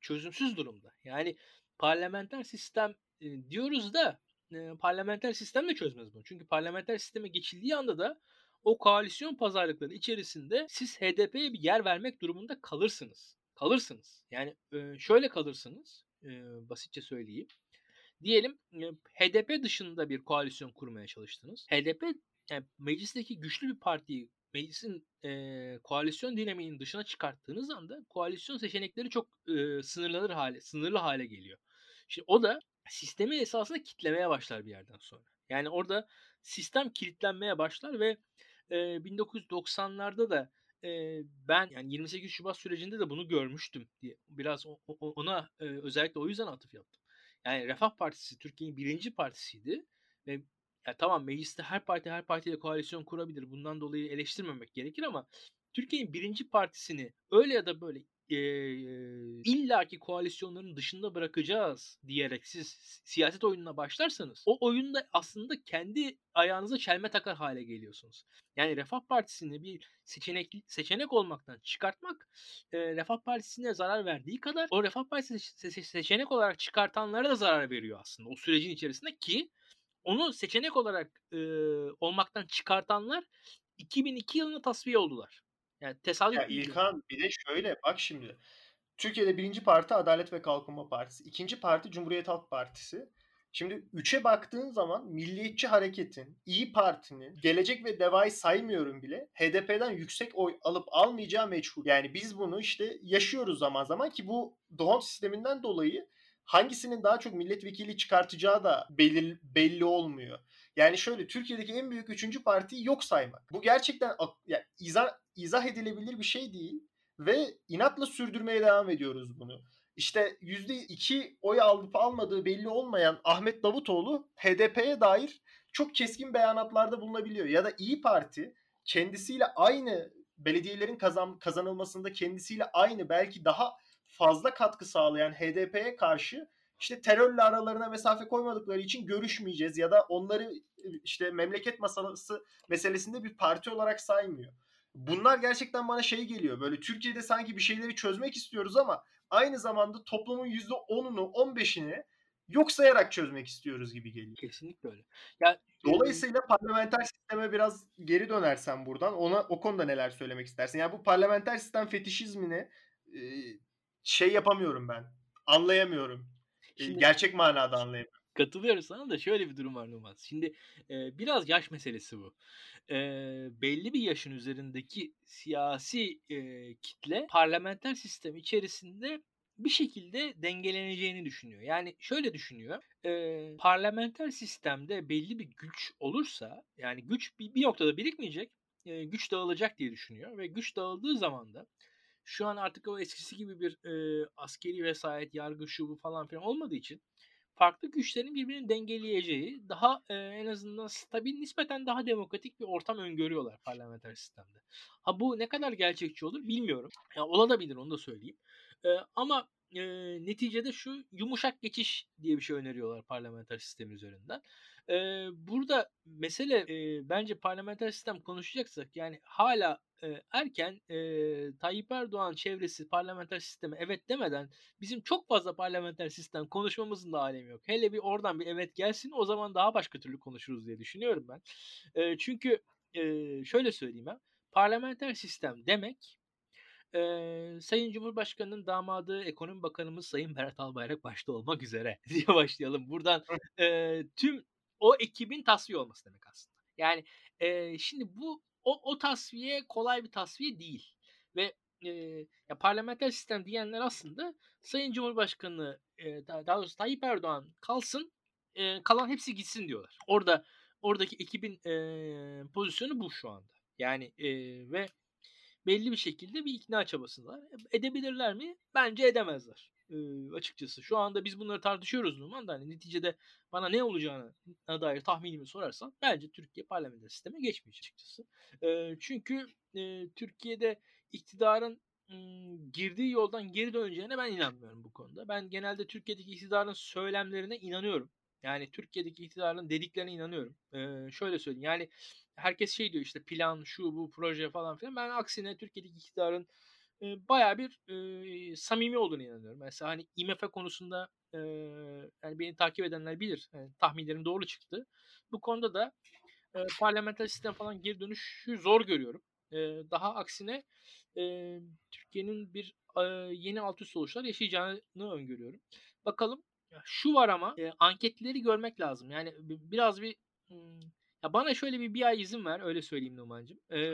çözümsüz durumda. Yani parlamenter sistem e, diyoruz da e, parlamenter sistem de çözmez bunu. Çünkü parlamenter sisteme geçildiği anda da o koalisyon pazarlıkları içerisinde siz HDP'ye bir yer vermek durumunda kalırsınız. Kalırsınız. Yani e, şöyle kalırsınız. E, basitçe söyleyeyim. Diyelim HDP dışında bir koalisyon kurmaya çalıştınız. HDP yani meclisteki güçlü bir partiyi meclisin e, koalisyon dinamiğinin dışına çıkarttığınız anda koalisyon seçenekleri çok e, sınırlanır hale, sınırlı hale geliyor. Şimdi o da sistemi esasında kitlemeye başlar bir yerden sonra. Yani orada sistem kilitlenmeye başlar ve e, 1990'larda da e, ben yani 28 Şubat sürecinde de bunu görmüştüm diye biraz ona e, özellikle o yüzden atıf yaptım. Yani Refah Partisi Türkiye'nin birinci partisiydi ve ya tamam mecliste her parti her partiyle koalisyon kurabilir. Bundan dolayı eleştirmemek gerekir ama Türkiye'nin birinci partisini öyle ya da böyle e, illaki koalisyonların dışında bırakacağız diyerek siz siyaset oyununa başlarsanız o oyunda aslında kendi ayağınıza çelme takar hale geliyorsunuz. Yani Refah Partisi'ni bir seçenek seçenek olmaktan çıkartmak e, Refah Partisi'ne zarar verdiği kadar o Refah Partisi se- seçenek olarak çıkartanlara da zarar veriyor aslında o sürecin içerisinde ki onu seçenek olarak e, olmaktan çıkartanlar 2002 yılında tasfiye oldular. Yani tesadüf Ya İlkan bir de şöyle bak şimdi. Türkiye'de birinci parti Adalet ve Kalkınma Partisi. ikinci parti Cumhuriyet Halk Partisi. Şimdi üçe baktığın zaman Milliyetçi Hareket'in, İyi Parti'nin, Gelecek ve Deva'yı saymıyorum bile HDP'den yüksek oy alıp almayacağı meçhul. Yani biz bunu işte yaşıyoruz zaman zaman ki bu Doğan sisteminden dolayı hangisinin daha çok milletvekili çıkartacağı da belli, belli olmuyor. Yani şöyle Türkiye'deki en büyük üçüncü partiyi yok saymak. Bu gerçekten yani izah, izah edilebilir bir şey değil ve inatla sürdürmeye devam ediyoruz bunu. İşte %2 oy alıp almadığı belli olmayan Ahmet Davutoğlu HDP'ye dair çok keskin beyanatlarda bulunabiliyor. Ya da İyi Parti kendisiyle aynı belediyelerin kazan, kazanılmasında kendisiyle aynı belki daha fazla katkı sağlayan HDP'ye karşı işte terörle aralarına mesafe koymadıkları için görüşmeyeceğiz ya da onları işte memleket masası meselesinde bir parti olarak saymıyor. Bunlar gerçekten bana şey geliyor. Böyle Türkiye'de sanki bir şeyleri çözmek istiyoruz ama aynı zamanda toplumun %10'unu 15'ini yok sayarak çözmek istiyoruz gibi geliyor. Kesinlikle öyle. Ya Dolayısıyla parlamenter sisteme biraz geri dönersen buradan ona o konuda neler söylemek istersin? Yani bu parlamenter sistem fetişizmini e, şey yapamıyorum ben. Anlayamıyorum. Şimdi- gerçek manada anlayamıyorum. Katılıyorum sana da şöyle bir durum var Numan. Şimdi e, biraz yaş meselesi bu. E, belli bir yaşın üzerindeki siyasi e, kitle parlamenter sistem içerisinde bir şekilde dengeleneceğini düşünüyor. Yani şöyle düşünüyor. e, parlamenter sistemde belli bir güç olursa yani güç bir, bir noktada birikmeyecek. e, güç dağılacak diye düşünüyor ve güç dağıldığı zaman da şu an artık o eskisi gibi bir e, askeri vesayet, yargı şu bu falan filan olmadığı için farklı güçlerin birbirini dengeleyeceği, daha e, en azından stabil, nispeten daha demokratik bir ortam öngörüyorlar parlamenter sistemde. Ha bu ne kadar gerçekçi olur bilmiyorum. Ya olabilir onu da söyleyeyim. E, ama e, neticede şu yumuşak geçiş diye bir şey öneriyorlar parlamenter sistem üzerinden. E, burada mesele e, bence parlamenter sistem konuşacaksak yani hala e, erken e, Tayyip Erdoğan çevresi parlamenter sisteme evet demeden bizim çok fazla parlamenter sistem konuşmamızın da alemi yok. Hele bir oradan bir evet gelsin o zaman daha başka türlü konuşuruz diye düşünüyorum ben. E, çünkü e, şöyle söyleyeyim ben. Parlamenter sistem demek e, Sayın Cumhurbaşkanı'nın damadı Ekonomi Bakanımız Sayın Berat Albayrak başta olmak üzere [laughs] diye başlayalım. Buradan e, tüm o ekibin tasfiye olması demek aslında. Yani e, şimdi bu o, o tasfiye kolay bir tasfiye değil. Ve e, ya parlamenter sistem diyenler aslında Sayın Cumhurbaşkanı e, daha doğrusu Tayyip Erdoğan kalsın e, kalan hepsi gitsin diyorlar. Orada oradaki ekibin e, pozisyonu bu şu anda. Yani e, ve belli bir şekilde bir ikna çabasındalar. Edebilirler mi? Bence edemezler. E, açıkçası. Şu anda biz bunları tartışıyoruz Numan da hani neticede bana ne olacağına dair tahminimi sorarsan bence Türkiye parlamenter sisteme geçmeyecek açıkçası. E, çünkü e, Türkiye'de iktidarın girdiği yoldan geri döneceğine ben inanmıyorum bu konuda. Ben genelde Türkiye'deki iktidarın söylemlerine inanıyorum. Yani Türkiye'deki iktidarın dediklerine inanıyorum. Ee, şöyle söyleyeyim. Yani herkes şey diyor işte plan, şu bu proje falan filan. Ben aksine Türkiye'deki iktidarın e, bayağı bir e, samimi olduğunu inanıyorum. Mesela hani IMF konusunda e, yani beni takip edenler bilir. Yani tahminlerim doğru çıktı. Bu konuda da e, parlamenter sistem falan geri dönüşü zor görüyorum. E, daha aksine e, Türkiye'nin bir e, yeni alt üst oluşlar yaşayacağını öngörüyorum. Bakalım. Şu var ama e, anketleri görmek lazım. Yani bi- biraz bir ya bana şöyle bir bir ay izin ver öyle söyleyeyim Numan'cığım. E,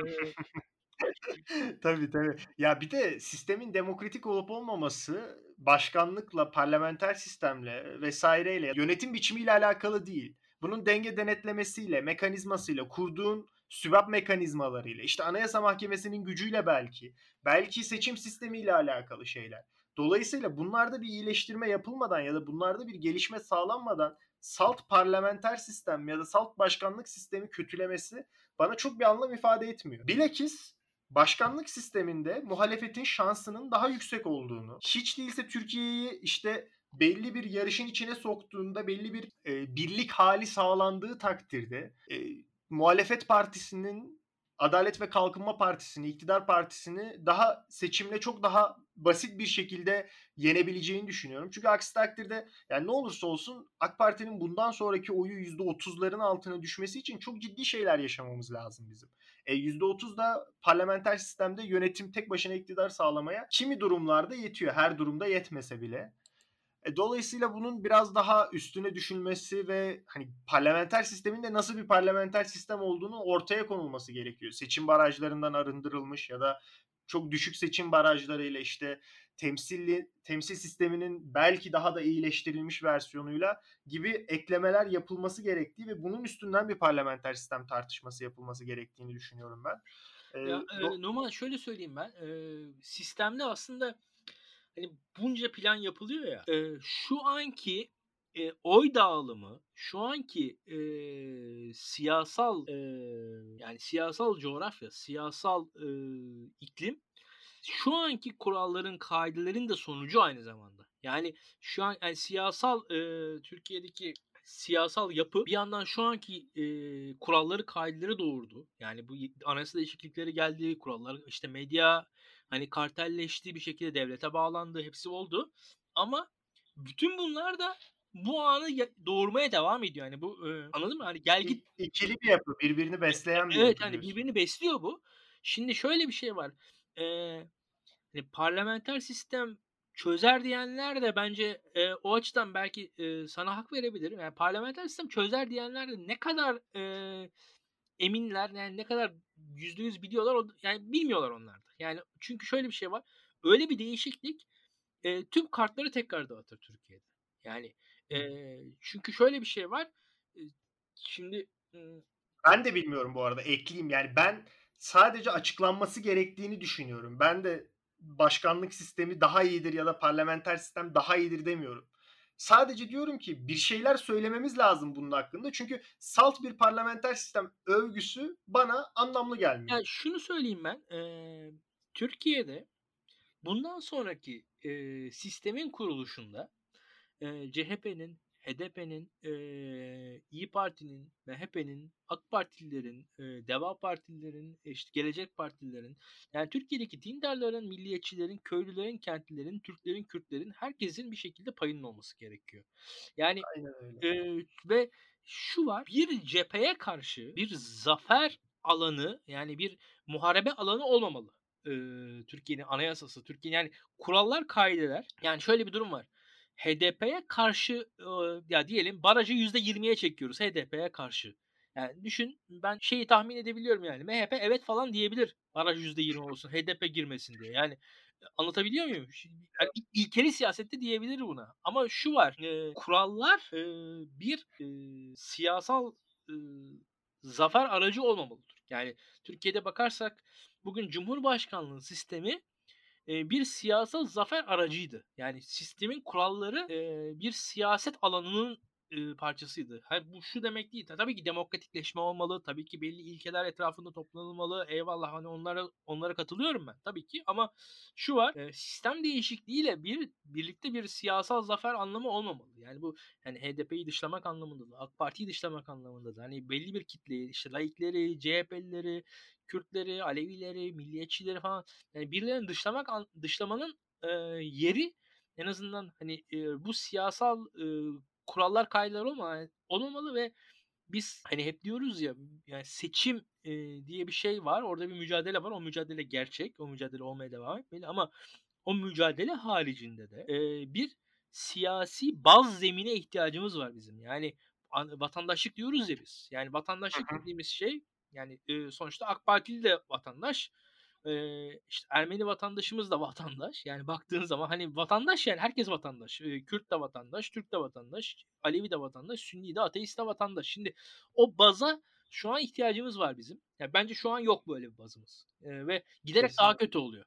[laughs] tabii tabii. Ya bir de sistemin demokratik olup olmaması başkanlıkla, parlamenter sistemle vesaireyle yönetim biçimiyle alakalı değil. Bunun denge denetlemesiyle, mekanizmasıyla, kurduğun sübap mekanizmalarıyla, işte Anayasa Mahkemesi'nin gücüyle belki, belki seçim sistemiyle alakalı şeyler. Dolayısıyla bunlarda bir iyileştirme yapılmadan ya da bunlarda bir gelişme sağlanmadan salt parlamenter sistem ya da salt başkanlık sistemi kötülemesi bana çok bir anlam ifade etmiyor. Bilakis başkanlık sisteminde muhalefetin şansının daha yüksek olduğunu, hiç değilse Türkiye'yi işte belli bir yarışın içine soktuğunda belli bir e, birlik hali sağlandığı takdirde e, muhalefet partisinin Adalet ve Kalkınma Partisi'ni, iktidar partisini daha seçimle çok daha basit bir şekilde yenebileceğini düşünüyorum. Çünkü aksi takdirde yani ne olursa olsun AK Parti'nin bundan sonraki oyu %30'ların altına düşmesi için çok ciddi şeyler yaşamamız lazım bizim. E, %30 da parlamenter sistemde yönetim tek başına iktidar sağlamaya kimi durumlarda yetiyor. Her durumda yetmese bile. E, dolayısıyla bunun biraz daha üstüne düşünmesi ve hani parlamenter sistemin de nasıl bir parlamenter sistem olduğunu ortaya konulması gerekiyor. Seçim barajlarından arındırılmış ya da çok düşük seçim barajlarıyla işte temsilli temsil sisteminin belki daha da iyileştirilmiş versiyonuyla gibi eklemeler yapılması gerektiği ve bunun üstünden bir parlamenter sistem tartışması yapılması gerektiğini düşünüyorum ben. Ee, ya, do- e, Numan şöyle söyleyeyim ben. E, sistemde aslında hani bunca plan yapılıyor ya. e, şu anki e, oy dağılımı, şu anki e, siyasal e, yani siyasal coğrafya, siyasal e, iklim şu anki kuralların, kaidelerin de sonucu aynı zamanda. Yani şu an yani siyasal e, Türkiye'deki siyasal yapı bir yandan şu anki e, kuralları, kaideleri doğurdu. Yani bu anayasa değişiklikleri geldi, kurallar işte medya hani kartelleşti bir şekilde devlete bağlandı, hepsi oldu. Ama bütün bunlar da bu anı doğurmaya devam ediyor. Yani bu e, anladın mı? Hani gel git ikili bir yapı, birbirini besleyen bir Evet, hani birbirini besliyor bu. Şimdi şöyle bir şey var. Eee hani parlamenter sistem çözer diyenler de bence e, o açıdan belki e, sana hak verebilirim. Yani parlamenter sistem çözer diyenler de ne kadar e, eminler yani ne kadar yüzde yüz biliyorlar o, yani bilmiyorlar onlar da. Yani çünkü şöyle bir şey var. Öyle bir değişiklik e, tüm kartları tekrar dağıtır Türkiye'de. Yani e, çünkü şöyle bir şey var. E, şimdi ben de bilmiyorum bu arada ekleyeyim yani ben sadece açıklanması gerektiğini düşünüyorum. Ben de başkanlık sistemi daha iyidir ya da parlamenter sistem daha iyidir demiyorum. Sadece diyorum ki bir şeyler söylememiz lazım bunun hakkında. Çünkü salt bir parlamenter sistem övgüsü bana anlamlı gelmiyor. Ya şunu söyleyeyim ben. E, Türkiye'de bundan sonraki e, sistemin kuruluşunda e, CHP'nin HDP'nin, eee, İyi Parti'nin, MHP'nin, AK Partililerin, eee, Deva Partililerin, işte Gelecek Partililerin, yani Türkiye'deki dindarların, milliyetçilerin, köylülerin, kentlilerin, Türklerin, Kürtlerin herkesin bir şekilde payının olması gerekiyor. Yani eee, ve şu var, bir cepheye karşı bir zafer alanı yani bir muharebe alanı olmamalı. Türkiye'nin anayasası, Türkiye'nin yani kurallar, kaideler. Yani şöyle bir durum var. HDP'ye karşı ya diyelim barajı %20'ye çekiyoruz HDP'ye karşı. Yani düşün ben şeyi tahmin edebiliyorum yani. MHP evet falan diyebilir. Baraj %20 [laughs] olsun. HDP girmesin diye. Yani anlatabiliyor muyum? Yani ilkeli siyasette diyebilir buna. Ama şu var. E, kurallar e, bir e, siyasal e, zafer aracı olmamalıdır. Yani Türkiye'de bakarsak bugün Cumhurbaşkanlığı sistemi bir siyasal zafer aracıydı. Yani sistemin kuralları bir siyaset alanının parçasıydı. Hayır, bu şu demek değil. Tabii ki demokratikleşme olmalı. Tabii ki belli ilkeler etrafında toplanılmalı. Eyvallah hani onlara onlara katılıyorum ben tabii ki ama şu var. sistem değişikliğiyle bir birlikte bir siyasal zafer anlamı olmamalı. Yani bu yani HDP'yi dışlamak anlamında da, AK Parti'yi dışlamak anlamında da. Hani belli bir kitleyi işte laikleri, CHP'lileri, Kürtleri, Alevileri, milliyetçileri falan yani birilerini dışlamak dışlamanın e, yeri en azından hani e, bu siyasal e, kurallar kaideler olma, olmamalı ve biz hani hep diyoruz ya yani seçim e, diye bir şey var. Orada bir mücadele var. O mücadele gerçek. O mücadele olmaya devam etmeli ama o mücadele haricinde de e, bir siyasi baz zemine ihtiyacımız var bizim. Yani vatandaşlık diyoruz ya biz. Yani vatandaşlık dediğimiz şey yani e, sonuçta AK Partili de vatandaş. E, işte Ermeni vatandaşımız da [laughs] vatandaş. Yani baktığın zaman hani vatandaş yani herkes vatandaş. E, Kürt de vatandaş, Türk de vatandaş, Alevi de vatandaş, Sünni de ateist de vatandaş. Şimdi o baza şu an ihtiyacımız var bizim. Yani bence şu an yok böyle bir bazımız. E, ve giderek Kesinlikle. daha kötü oluyor.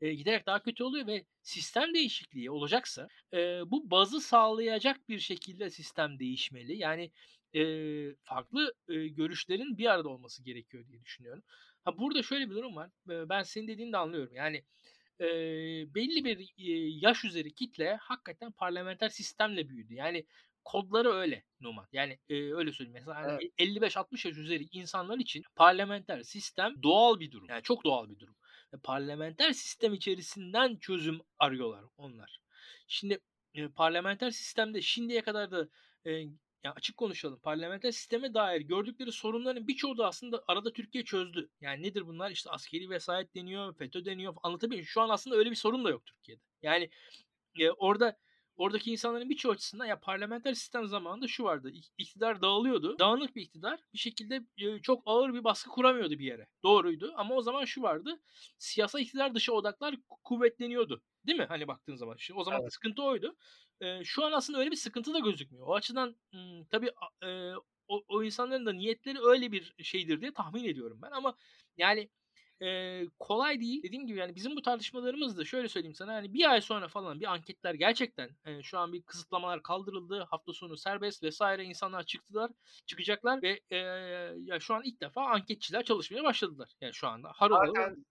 E, giderek daha kötü oluyor ve sistem değişikliği olacaksa e, bu bazı sağlayacak bir şekilde sistem değişmeli. Yani e, farklı e, görüşlerin bir arada olması gerekiyor diye düşünüyorum. Ha burada şöyle bir durum var. E, ben senin dediğini de anlıyorum. Yani e, belli bir e, yaş üzeri kitle hakikaten parlamenter sistemle büyüdü. Yani kodları öyle Numan. Yani e, öyle söyleyeyim. Mesela hani evet. 55-60 yaş üzeri insanlar için parlamenter sistem doğal bir durum. Yani çok doğal bir durum. Ve parlamenter sistem içerisinden çözüm arıyorlar onlar. Şimdi e, parlamenter sistemde şimdiye kadar da e, ya açık konuşalım. Parlamenter sisteme dair gördükleri sorunların birçoğu da aslında arada Türkiye çözdü. Yani nedir bunlar? İşte askeri vesayet deniyor, FETÖ deniyor. Anlatabiliyor muyum? Şu an aslında öyle bir sorun da yok Türkiye'de. Yani e, orada oradaki insanların birçoğu açısından ya parlamenter sistem zamanında şu vardı. İktidar dağılıyordu. Dağınık bir iktidar bir şekilde e, çok ağır bir baskı kuramıyordu bir yere. Doğruydu ama o zaman şu vardı. Siyasal iktidar dışı odaklar kuvvetleniyordu. Değil mi? Hani baktığın zaman. Şimdi o zaman evet. sıkıntı oydu. E, şu an aslında öyle bir sıkıntı da gözükmüyor. O açıdan m, tabii e, o, o insanların da niyetleri öyle bir şeydir diye tahmin ediyorum ben ama yani e, kolay değil. Dediğim gibi yani bizim bu tartışmalarımız da şöyle söyleyeyim sana yani bir ay sonra falan bir anketler gerçekten e, şu an bir kısıtlamalar kaldırıldı. Hafta sonu serbest vesaire insanlar çıktılar, çıkacaklar ve e, ya şu an ilk defa anketçiler çalışmaya başladılar. Yani şu anda harıl zaten,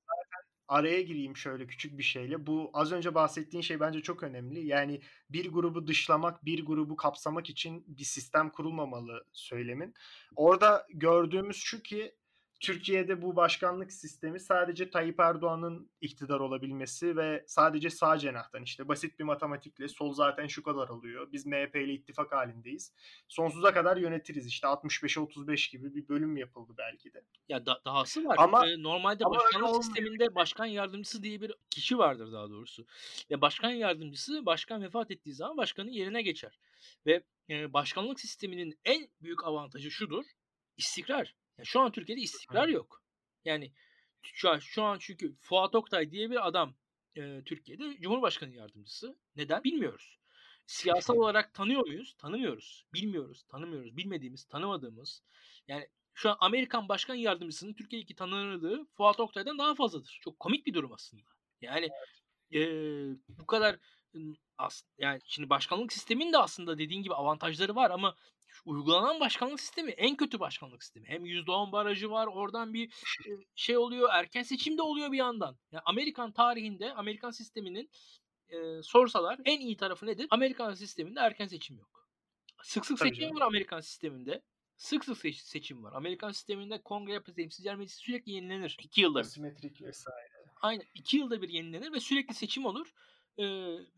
araya gireyim şöyle küçük bir şeyle. Bu az önce bahsettiğin şey bence çok önemli. Yani bir grubu dışlamak, bir grubu kapsamak için bir sistem kurulmamalı söylemin. Orada gördüğümüz şu ki Türkiye'de bu başkanlık sistemi sadece Tayyip Erdoğan'ın iktidar olabilmesi ve sadece sağ cenahtan işte basit bir matematikle sol zaten şu kadar alıyor. Biz MHP ile ittifak halindeyiz. Sonsuza kadar yönetiriz işte 65'e 35 gibi bir bölüm yapıldı belki de. Ya da, dahası var. Ama, ee, normalde ama başkanlık sisteminde başkan yardımcısı diye bir kişi vardır daha doğrusu. Ya başkan yardımcısı başkan vefat ettiği zaman başkanın yerine geçer. Ve e, başkanlık sisteminin en büyük avantajı şudur. istikrar. Yani şu an Türkiye'de istikrar yok. Yani şu an, şu an çünkü Fuat Oktay diye bir adam e, Türkiye'de Cumhurbaşkanı yardımcısı. Neden? Bilmiyoruz. Siyasal olarak tanıyor muyuz? Tanımıyoruz. Bilmiyoruz, tanımıyoruz. Bilmediğimiz, tanımadığımız. Yani şu an Amerikan Başkan Yardımcısının Türkiye'deki tanınırlığı Fuat Oktay'dan daha fazladır. Çok komik bir durum aslında. Yani e, bu kadar as, yani şimdi başkanlık sisteminin de aslında dediğin gibi avantajları var ama uygulanan başkanlık sistemi en kötü başkanlık sistemi. Hem %10 barajı var oradan bir şey oluyor erken seçim de oluyor bir yandan. Yani Amerikan tarihinde Amerikan sisteminin e, sorsalar en iyi tarafı nedir? Amerikan sisteminde erken seçim yok. Sık sık Tabii seçim canım. var Amerikan sisteminde. Sık sık seç- seçim var. Amerikan sisteminde kongre temsilciler meclisi sürekli yenilenir. iki yılda. Asimetrik vesaire. Aynen. iki yılda bir yenilenir ve sürekli seçim olur. Ee,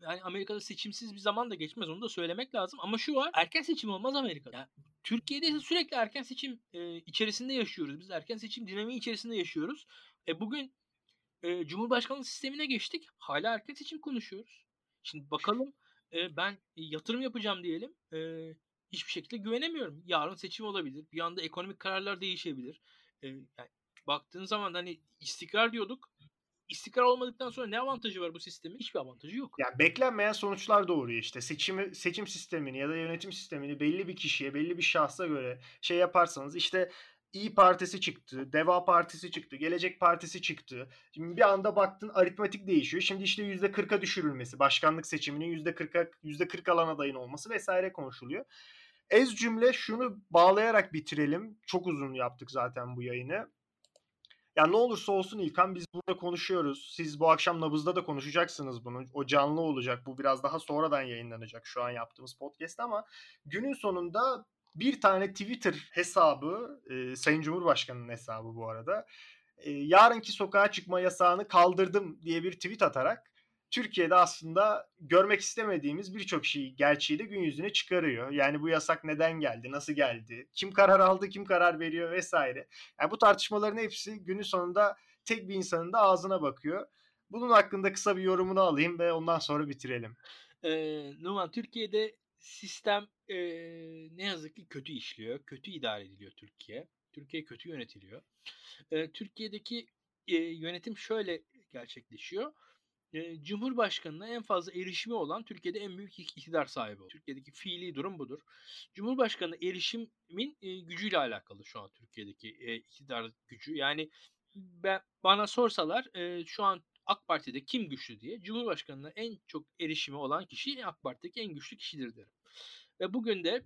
yani Amerika'da seçimsiz bir zaman da geçmez onu da söylemek lazım. Ama şu var erken seçim olmaz Amerika'da. Yani Türkiye'de ise sürekli erken seçim e, içerisinde yaşıyoruz. Biz erken seçim dinamiği içerisinde yaşıyoruz. E, bugün e, Cumhurbaşkanlığı sistemine geçtik. Hala erken seçim konuşuyoruz. Şimdi bakalım e, ben yatırım yapacağım diyelim. E, hiçbir şekilde güvenemiyorum. Yarın seçim olabilir. Bir anda ekonomik kararlar değişebilir. E, yani baktığın zaman hani istikrar diyorduk istikrar olmadıktan sonra ne avantajı var bu sistemin? Hiçbir avantajı yok. Yani beklenmeyen sonuçlar doğuruyor işte. Seçimi, seçim sistemini ya da yönetim sistemini belli bir kişiye, belli bir şahsa göre şey yaparsanız işte İyi Partisi çıktı, Deva Partisi çıktı, Gelecek Partisi çıktı. Şimdi bir anda baktın aritmetik değişiyor. Şimdi işte %40'a düşürülmesi, başkanlık seçiminin %40'a %40 alan adayın olması vesaire konuşuluyor. Ez cümle şunu bağlayarak bitirelim. Çok uzun yaptık zaten bu yayını. Ya ne olursa olsun İlkan biz burada konuşuyoruz. Siz bu akşam Nabız'da da konuşacaksınız bunu. O canlı olacak. Bu biraz daha sonradan yayınlanacak şu an yaptığımız podcast ama günün sonunda bir tane Twitter hesabı, e, Sayın Cumhurbaşkanı'nın hesabı bu arada, e, yarınki sokağa çıkma yasağını kaldırdım diye bir tweet atarak Türkiye'de aslında görmek istemediğimiz birçok şey gerçeği de gün yüzüne çıkarıyor. Yani bu yasak neden geldi, nasıl geldi, kim karar aldı, kim karar veriyor vesaire. Yani bu tartışmaların hepsi günün sonunda tek bir insanın da ağzına bakıyor. Bunun hakkında kısa bir yorumunu alayım ve ondan sonra bitirelim. Ee, Numan Türkiye'de sistem e, ne yazık ki kötü işliyor. Kötü idare ediliyor Türkiye. Türkiye kötü yönetiliyor. E, Türkiye'deki e, yönetim şöyle gerçekleşiyor e, Cumhurbaşkanına en fazla erişimi olan Türkiye'de en büyük iktidar sahibi olur. Türkiye'deki fiili durum budur. Cumhurbaşkanı erişimin gücüyle alakalı şu an Türkiye'deki iktidar gücü. Yani ben bana sorsalar şu an AK Parti'de kim güçlü diye Cumhurbaşkanına en çok erişimi olan kişi AK Parti'deki en güçlü kişidir derim. Ve bugün de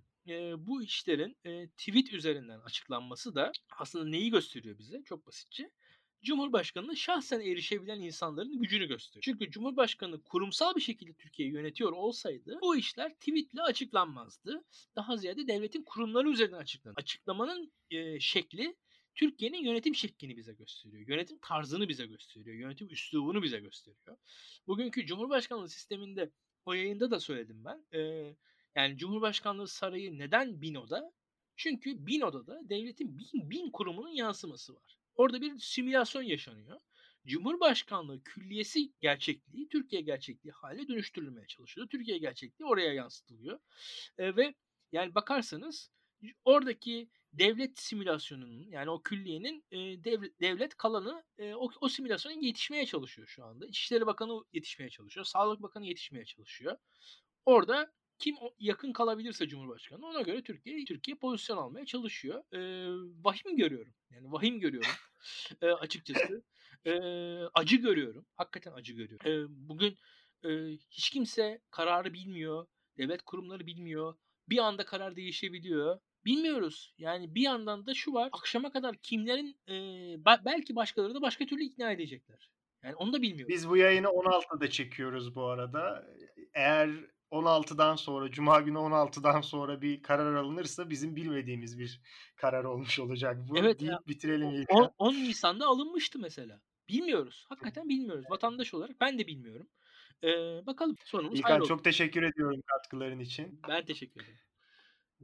bu işlerin tweet üzerinden açıklanması da aslında neyi gösteriyor bize? Çok basitçe. Cumhurbaşkanına şahsen erişebilen insanların gücünü gösteriyor. Çünkü Cumhurbaşkanı kurumsal bir şekilde Türkiye'yi yönetiyor olsaydı bu işler tweetle açıklanmazdı. Daha ziyade devletin kurumları üzerinden açıklanır. Açıklamanın e, şekli Türkiye'nin yönetim şeklini bize gösteriyor. Yönetim tarzını bize gösteriyor. Yönetim üslubunu bize gösteriyor. Bugünkü Cumhurbaşkanlığı sisteminde o yayında da söyledim ben. Ee, yani Cumhurbaşkanlığı sarayı neden bin oda? Çünkü bin odada devletin bin, bin kurumunun yansıması var. Orada bir simülasyon yaşanıyor. Cumhurbaşkanlığı külliyesi gerçekliği Türkiye gerçekliği hale dönüştürülmeye çalışıyor. Türkiye gerçekliği oraya yansıtılıyor. E, ve yani bakarsanız oradaki devlet simülasyonunun yani o külliyenin e, devlet, devlet kalanı e, o, o simülasyona yetişmeye çalışıyor şu anda. İçişleri Bakanı yetişmeye çalışıyor. Sağlık Bakanı yetişmeye çalışıyor. Orada kim yakın kalabilirse Cumhurbaşkanı ona göre Türkiye Türkiye pozisyon almaya çalışıyor. E, vahim görüyorum. Yani vahim görüyorum e, açıkçası. [laughs] E, acı görüyorum. Hakikaten acı görüyorum. E, bugün e, hiç kimse kararı bilmiyor. Devlet kurumları bilmiyor. Bir anda karar değişebiliyor. Bilmiyoruz. Yani bir yandan da şu var. Akşama kadar kimlerin e, belki başkaları da başka türlü ikna edecekler. Yani onu da bilmiyoruz. Biz bu yayını 16'da çekiyoruz bu arada. Eğer 16'dan sonra, Cuma günü 16'dan sonra bir karar alınırsa bizim bilmediğimiz bir karar olmuş olacak bu. Evet deyip ya. bitirelim O- İlkan. on- 10 Nisan'da alınmıştı mesela. Bilmiyoruz. Hakikaten bilmiyoruz. Vatandaş olarak ben de bilmiyorum. Ee, bakalım sonumuz İlkan çok teşekkür ediyorum katkıların için. Ben teşekkür ederim.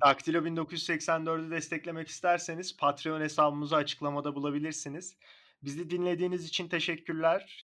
Daktilo 1984'ü desteklemek isterseniz Patreon hesabımızı açıklamada bulabilirsiniz. Bizi dinlediğiniz için teşekkürler.